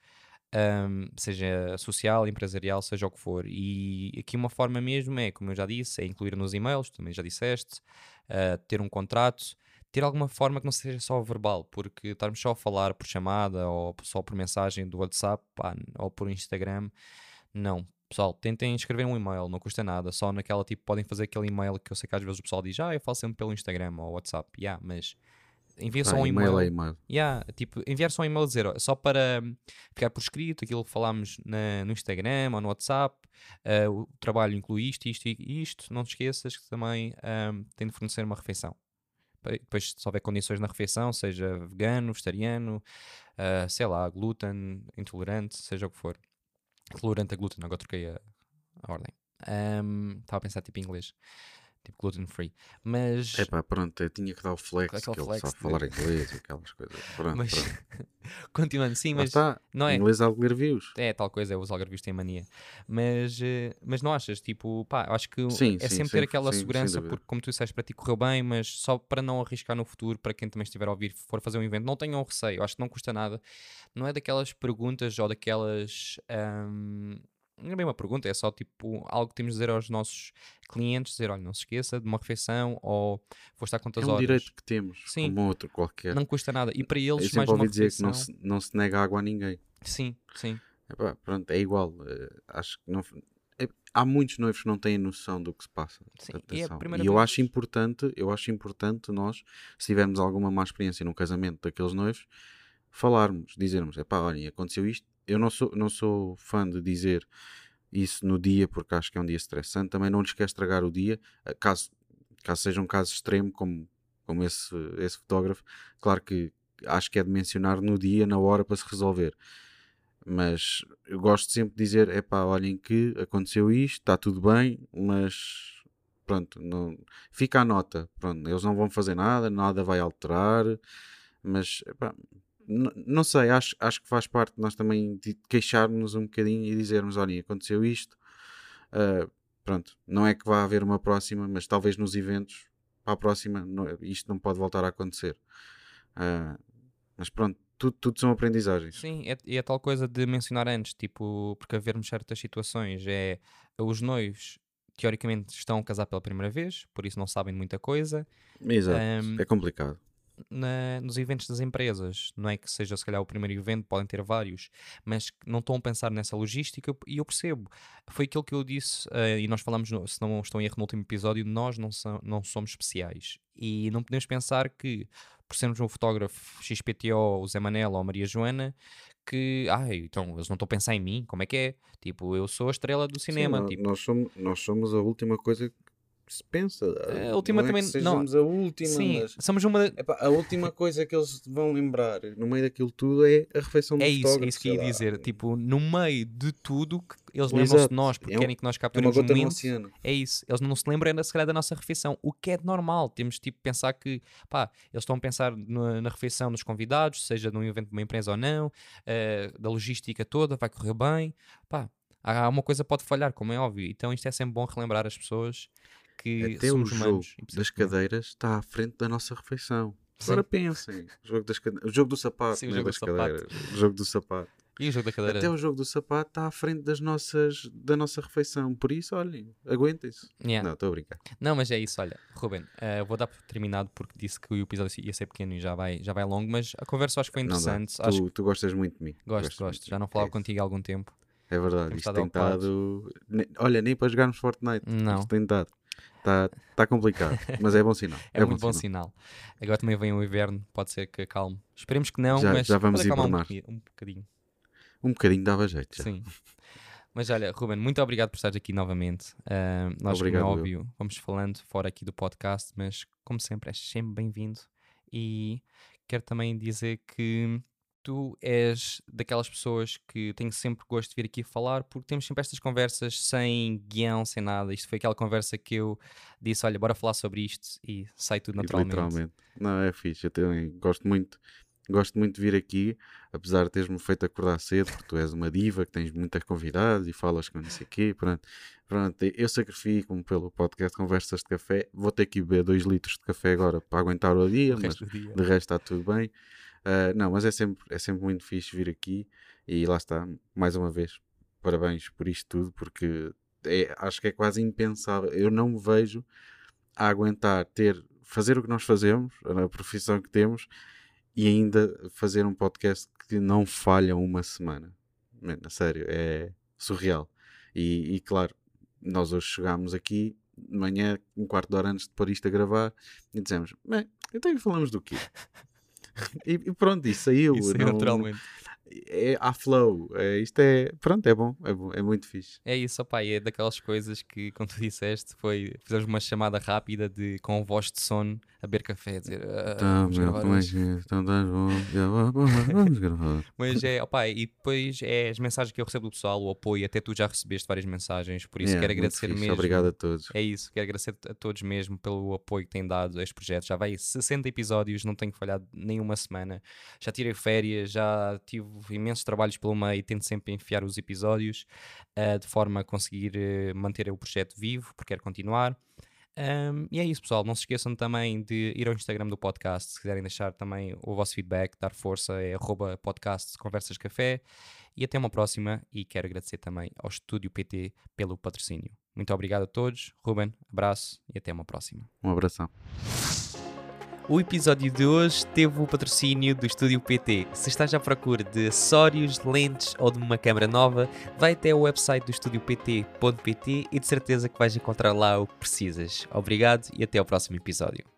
Um, seja social, empresarial, seja o que for. E aqui uma forma mesmo é, como eu já disse, é incluir nos e-mails, também já disseste, uh, ter um contrato, ter alguma forma que não seja só verbal, porque estarmos só a falar por chamada ou só por mensagem do WhatsApp pá, ou por Instagram, não. Pessoal, tentem escrever um e-mail, não custa nada. Só naquela tipo, podem fazer aquele e-mail que eu sei que às vezes o pessoal diz, ah, eu falo sempre pelo Instagram ou WhatsApp. Yeah, mas envia só ah, um e-mail. É e-mail. Yeah, tipo, enviar só um e-mail dizer, só para ficar por escrito aquilo que falámos na, no Instagram ou no WhatsApp. Uh, o trabalho inclui isto, isto e isto. Não te esqueças que também um, tem de fornecer uma refeição depois se houver condições na refeição, seja vegano, vegetariano, uh, sei lá, glúten, intolerante, seja o que for. Tolerante a glúten, agora troquei a, a ordem. Estava um, a pensar tipo em inglês tipo gluten free. Mas. É pá, pronto, eu tinha que dar o flex, que ele flex sabe de... falar inglês e aquelas coisas. Pronto, mas... pronto. [LAUGHS] Continuando, sim, mas. Está. Não é. Inglês algarvios. É, tal coisa, é, os algarvios têm mania. Mas, eh, mas não achas? Tipo, pá, acho que sim, é sim, sempre ter aquela sim, segurança, porque, como tu disseste, para ti correu bem, mas só para não arriscar no futuro, para quem também estiver a ouvir, for fazer um evento, não tenham receio, acho que não custa nada. Não é daquelas perguntas ou daquelas. Um não é bem uma pergunta, é só tipo algo que temos de dizer aos nossos clientes, dizer, olha, não se esqueça de uma refeição ou vou estar quantas horas. É um direito que temos, Sim. como outro qualquer. Não custa nada. E para eles, Eu mais uma dizer refeição... que não se, não se nega água a ninguém. Sim, sim. Epá, pronto, é igual. Uh, acho que não... É, há muitos noivos que não têm noção do que se passa. Sim, e, é e eu acho importante, eu acho importante nós, se tivermos alguma má experiência no casamento daqueles noivos, falarmos, dizermos, é pá, olhem, aconteceu isto. Eu não sou, não sou fã de dizer isso no dia, porque acho que é um dia estressante. Também não lhes quer estragar o dia, eh, caso, caso seja um caso extremo, como, como esse, esse fotógrafo. Claro que acho que é de mencionar no dia, na hora, para se resolver. Mas eu gosto sempre de dizer: é pá, olhem que aconteceu isto, está tudo bem, mas pronto, não, fica a nota. Pronto, eles não vão fazer nada, nada vai alterar, mas epá, não sei, acho, acho que faz parte de nós também de queixarmos um bocadinho e dizermos: olha, aconteceu isto. Uh, pronto, não é que vá haver uma próxima, mas talvez nos eventos, para a próxima, não, isto não pode voltar a acontecer. Uh, mas pronto, tudo, tudo são aprendizagens. Sim, é, é tal coisa de mencionar antes, tipo, porque havermos certas situações, é os noivos teoricamente estão a casar pela primeira vez, por isso não sabem muita coisa. Exato, um, é complicado na, nos eventos das empresas. Não é que seja, se calhar, o primeiro evento, podem ter vários, mas não estão a pensar nessa logística e eu percebo. Foi aquilo que eu disse, uh, e nós falamos, no, se não estão em erro no último episódio, nós não, so, não somos especiais. E não podemos pensar que, por sermos um fotógrafo XPTO, o Zé Manela ou a Maria Joana, que, ai, então eles não estão a pensar em mim, como é que é? Tipo, eu sou a estrela do cinema. Sim, tipo... nós, somos, nós somos a última coisa se pensa. A última não é também- que não. sejamos a última, Sim, mas somos uma. epá, a última coisa que eles vão lembrar no meio daquilo tudo é a refeição do É isso, é isso que eu ia lá. dizer. Tipo, no meio de tudo, que eles lembram-se de nós porque É um- querem que nós É capturemos o gota no momento. É isso. Eles não se lembram se calhar, da nossa refeição. O que é normal. Temos, tipo, pensar que, pá, eles estão a pensar na, na refeição dos convidados, seja num evento de uma empresa ou não, eh, da logística toda, vai correr bem. Pá, há uma coisa que pode falhar, como é óbvio. Então isto é sempre bom relembrar as pessoas que Até o somos jogo humanos. das cadeiras está à frente da nossa refeição. Sim. Agora pensem, o jogo, das cade- o jogo do sapato, Sim, o é jogo das do sapato. cadeiras, o jogo do sapato. E o jogo da cadeira? Até o jogo do sapato está à frente das nossas, da nossa refeição. Por isso, olhem, aguentem-se. Yeah. Não, estou a brincar. Não, mas é isso, olha, Ruben, eh, vou dar por terminado porque disse que o episódio ia ser pequeno e já vai, já vai longo, mas a conversa acho que foi interessante. Acho Tu, tu gostas muito de mim. gosto, gosto. de Já não falava É contigo há algum tempo. É verdade, Temos isto tem estado. Olha, nem para jogarmos Fortnite. Não. Isto tem estado. Está tá complicado, [LAUGHS] mas é bom sinal. É, muito bom sinal. Agora também vem o inverno, pode ser que acalme. Esperemos que não, Já- mas já vamos acalmar um hibernar. bocadinho. Um bocadinho. Um bocadinho dava jeito já. Sim. Mas olha, Ruben, muito obrigado por estares aqui novamente. Ah, nós, Obrigado, como é eu. óbvio, vamos falando fora aqui do podcast, mas como sempre, és sempre bem-vindo. E quero também dizer que tu és daquelas pessoas que tenho sempre gosto de vir aqui falar, porque temos sempre estas conversas sem guião, sem nada. Isto foi aquela conversa que eu disse: olha, bora falar sobre isto e sai tudo naturalmente. Literalmente. Não, é fixe. Eu também gosto muito, gosto muito de vir aqui, apesar de teres-me feito acordar cedo, porque tu és uma diva que tens muitas convidadas e falas com não sei o quê. Pronto. Pronto, eu sacrifico-me pelo podcast Conversas de Café. Vou ter que beber 2 litros de café agora para aguentar o dia, O mas dia. de resto está tudo bem. Ah, não, mas é sempre, é sempre muito fixe vir aqui e lá está, mais uma vez, parabéns por isto tudo, porque é- acho que é quase impensável. Eu não me vejo a aguentar ter, fazer o que nós fazemos, a profissão que temos, e ainda fazer um podcast que não falha uma semana. Man, a sério, é surreal. E, e, claro, nós hoje chegámos aqui de manhã, um quarto de hora antes de pôr isto a gravar, e dissemos: Bem, então falamos do quê? [LAUGHS] e, e pronto, isso saiu. Isso não- naturalmente. É a flow. É, isto é, pronto, é bom, é bom, é muito fixe. É isso, opá, e é daquelas coisas que, [LAUGHS] como tu disseste, foi, fizemos uma chamada rápida de, com voz de sono a beber café, a dizer, "Ah, Então, vamos meu, gravar como é hoje." que é? Então, estás bom? Já vá- vá- Vamos gravar. [LAUGHS] Mas é, opá, e depois é as mensagens que eu recebo do pessoal, o apoio, até tu já recebeste várias mensagens, por isso Yeah, quero agradecer fixe. mesmo. Obrigado a todos. É isso, quero agradecer a todos mesmo pelo apoio que têm dado a este projeto. Já vai 60 episódios, não tenho falhado nenhuma semana. Já tirei férias, já tive imensos trabalhos pelo meio, tento sempre enfiar os episódios ah, de forma a conseguir eh, manter o projeto vivo, porque quero continuar. Ahm, e é isso, pessoal. Não se esqueçam também de ir ao Instagram do podcast. Se quiserem deixar também o vosso feedback, dar força, é podcast Conversas Café. E até uma próxima. E quero agradecer também ao Estúdio PT pelo patrocínio. Muito obrigado a todos. Ruben, abraço e até uma próxima. Um abração. O episódio de hoje teve o patrocínio do Estúdio PT. Se estás à procura de acessórios, lentes ou de uma câmera nova, vai até o website do estúdiopt.pt e de certeza que vais encontrar lá o que precisas. Obrigado e até ao próximo episódio.